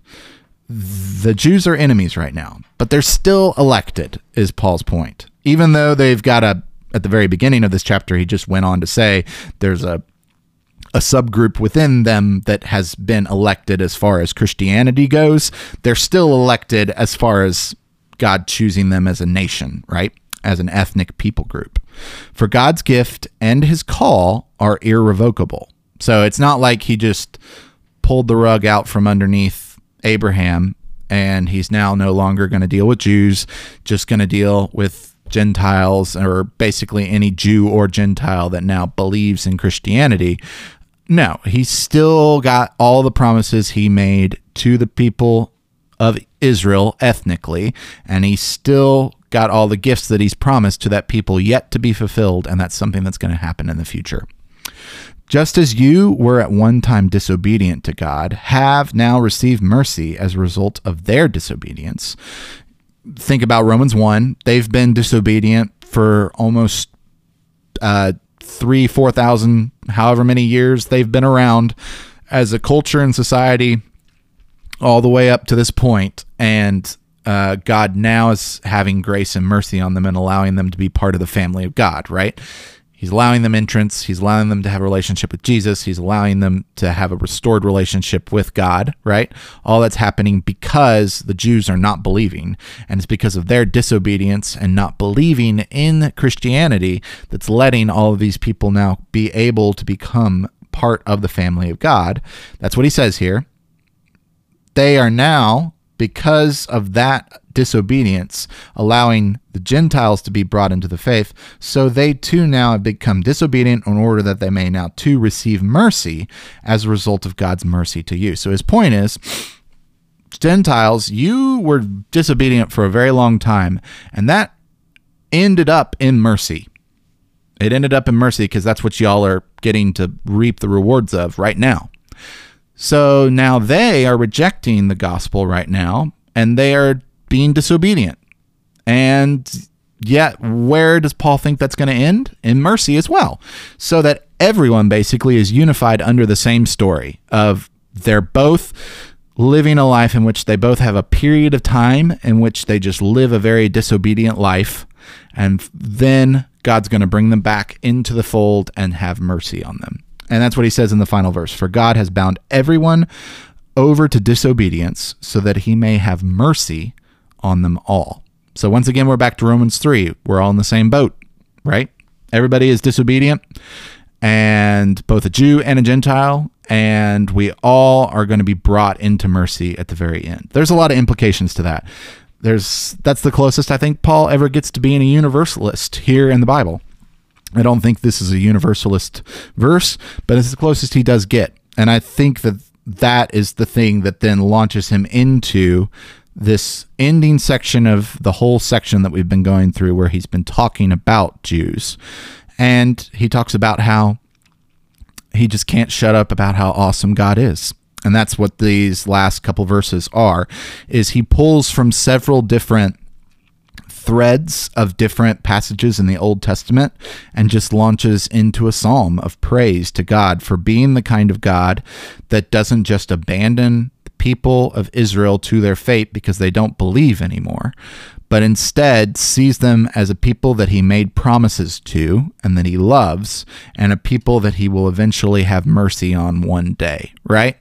the Jews are enemies right now, but they're still elected, is Paul's point even though they've got a at the very beginning of this chapter he just went on to say there's a a subgroup within them that has been elected as far as Christianity goes. They're still elected as far as God choosing them as a nation, right? As an ethnic people group. For God's gift and his call are irrevocable. So it's not like he just pulled the rug out from underneath Abraham and he's now no longer going to deal with Jews, just going to deal with Gentiles or basically any Jew or Gentile that now believes in Christianity. No, he's still got all the promises he made to the people of Israel ethnically, and he's still got all the gifts that he's promised to that people yet to be fulfilled, and that's something that's going to happen in the future. Just as you were at one time disobedient to God, have now received mercy as a result of their disobedience think about Romans 1. They've been disobedient for almost uh, three, 4,000, however many years they've been around as a culture and society, all the way up to this point. And uh, God now is having grace and mercy on them and allowing them to be part of the family of God, right? He's allowing them entrance. He's allowing them to have a relationship with Jesus. He's allowing them to have a restored relationship with God, right? All that's happening because the Jews are not believing. And it's because of their disobedience and not believing in Christianity that's letting all of these people now be able to become part of the family of God. That's what he says here. They are now, because of that disobedience, allowing the Gentiles to be brought into the faith. So they too now have become disobedient in order that they may now too receive mercy as a result of God's mercy to you. So his point is, Gentiles, you were disobedient for a very long time, and that ended up in mercy. It ended up in mercy because that's what y'all are getting to reap the rewards of right now. So now they are rejecting the gospel right now, and they are being disobedient. And yet, where does Paul think that's going to end? In mercy as well. So that everyone basically is unified under the same story of they're both living a life in which they both have a period of time in which they just live a very disobedient life. And then God's going to bring them back into the fold and have mercy on them. And that's what he says in the final verse For God has bound everyone over to disobedience so that he may have mercy on them all. So once again, we're back to Romans 3. We're all in the same boat, right? Everybody is disobedient, and both a Jew and a Gentile, and we all are going to be brought into mercy at the very end. There's a lot of implications to that. There's that's the closest I think Paul ever gets to being a universalist here in the Bible. I don't think this is a universalist verse, but it's the closest he does get. And I think that that is the thing that then launches him into this ending section of the whole section that we've been going through where he's been talking about Jews. And he talks about how he just can't shut up about how awesome God is. And that's what these last couple verses are is he pulls from several different threads of different passages in the Old Testament and just launches into a psalm of praise to God for being the kind of God that doesn't just abandon people of Israel to their fate because they don't believe anymore, but instead sees them as a people that he made promises to and that he loves, and a people that he will eventually have mercy on one day, right?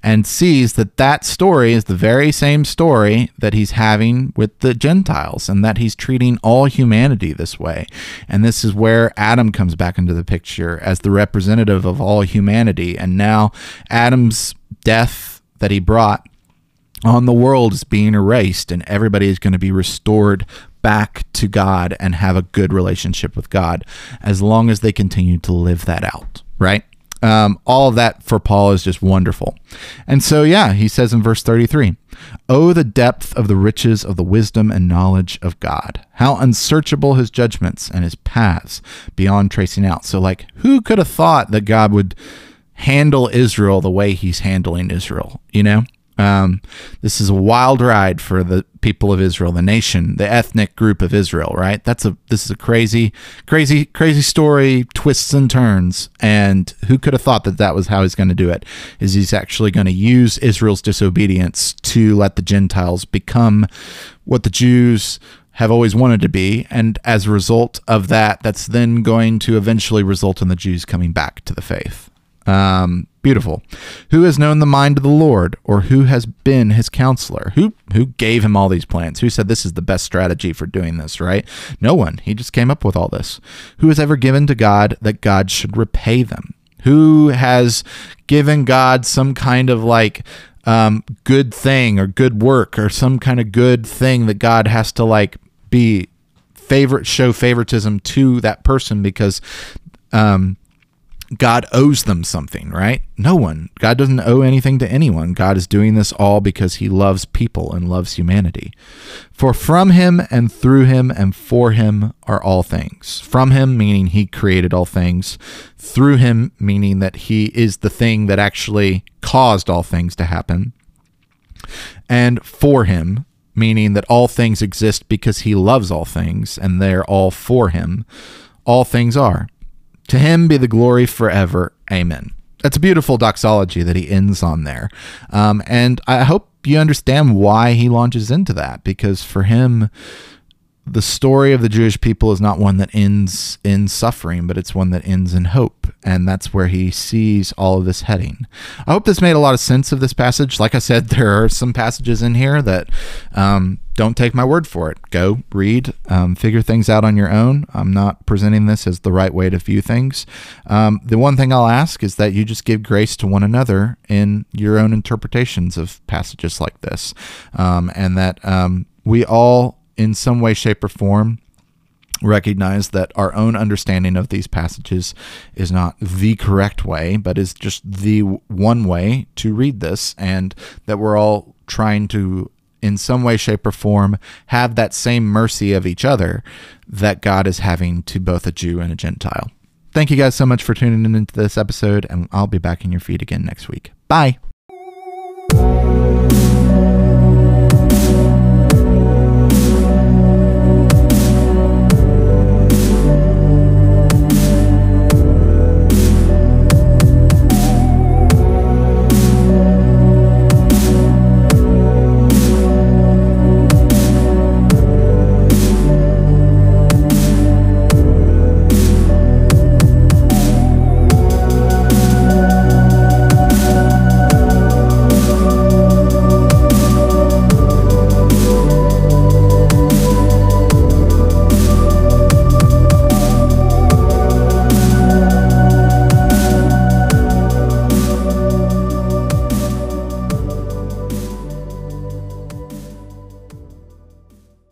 And sees that that story is the very same story that he's having with the Gentiles, and that he's treating all humanity this way. And this is where Adam comes back into the picture as the representative of all humanity. And now Adam's death that he brought on the world is being erased and everybody is going to be restored back to God and have a good relationship with God as long as they continue to live that out, right? Um, all of that for Paul is just wonderful. And so, yeah, he says in verse 33 Oh, the depth of the riches of the wisdom and knowledge of God. How unsearchable his judgments and his paths beyond tracing out. So, like, who could have thought that God would handle Israel the way he's handling Israel, you know? Um, this is a wild ride for the people of Israel, the nation, the ethnic group of Israel. Right? That's a this is a crazy, crazy, crazy story, twists and turns. And who could have thought that that was how he's going to do it? Is he's actually going to use Israel's disobedience to let the Gentiles become what the Jews have always wanted to be, and as a result of that, that's then going to eventually result in the Jews coming back to the faith. Um, beautiful. Who has known the mind of the Lord, or who has been his counselor? Who who gave him all these plans? Who said this is the best strategy for doing this? Right? No one. He just came up with all this. Who has ever given to God that God should repay them? Who has given God some kind of like um, good thing or good work or some kind of good thing that God has to like be favorite show favoritism to that person because um, God owes them something, right? No one. God doesn't owe anything to anyone. God is doing this all because he loves people and loves humanity. For from him and through him and for him are all things. From him, meaning he created all things. Through him, meaning that he is the thing that actually caused all things to happen. And for him, meaning that all things exist because he loves all things and they're all for him. All things are. To him be the glory forever. Amen. That's a beautiful doxology that he ends on there. Um, and I hope you understand why he launches into that, because for him, the story of the Jewish people is not one that ends in suffering, but it's one that ends in hope. And that's where he sees all of this heading. I hope this made a lot of sense of this passage. Like I said, there are some passages in here that um, don't take my word for it. Go read, um, figure things out on your own. I'm not presenting this as the right way to view things. Um, the one thing I'll ask is that you just give grace to one another in your own interpretations of passages like this, um, and that um, we all, in some way, shape, or form, recognize that our own understanding of these passages is not the correct way, but is just the one way to read this, and that we're all trying to in some way, shape, or form have that same mercy of each other that God is having to both a Jew and a Gentile. Thank you guys so much for tuning in into this episode, and I'll be back in your feed again next week. Bye.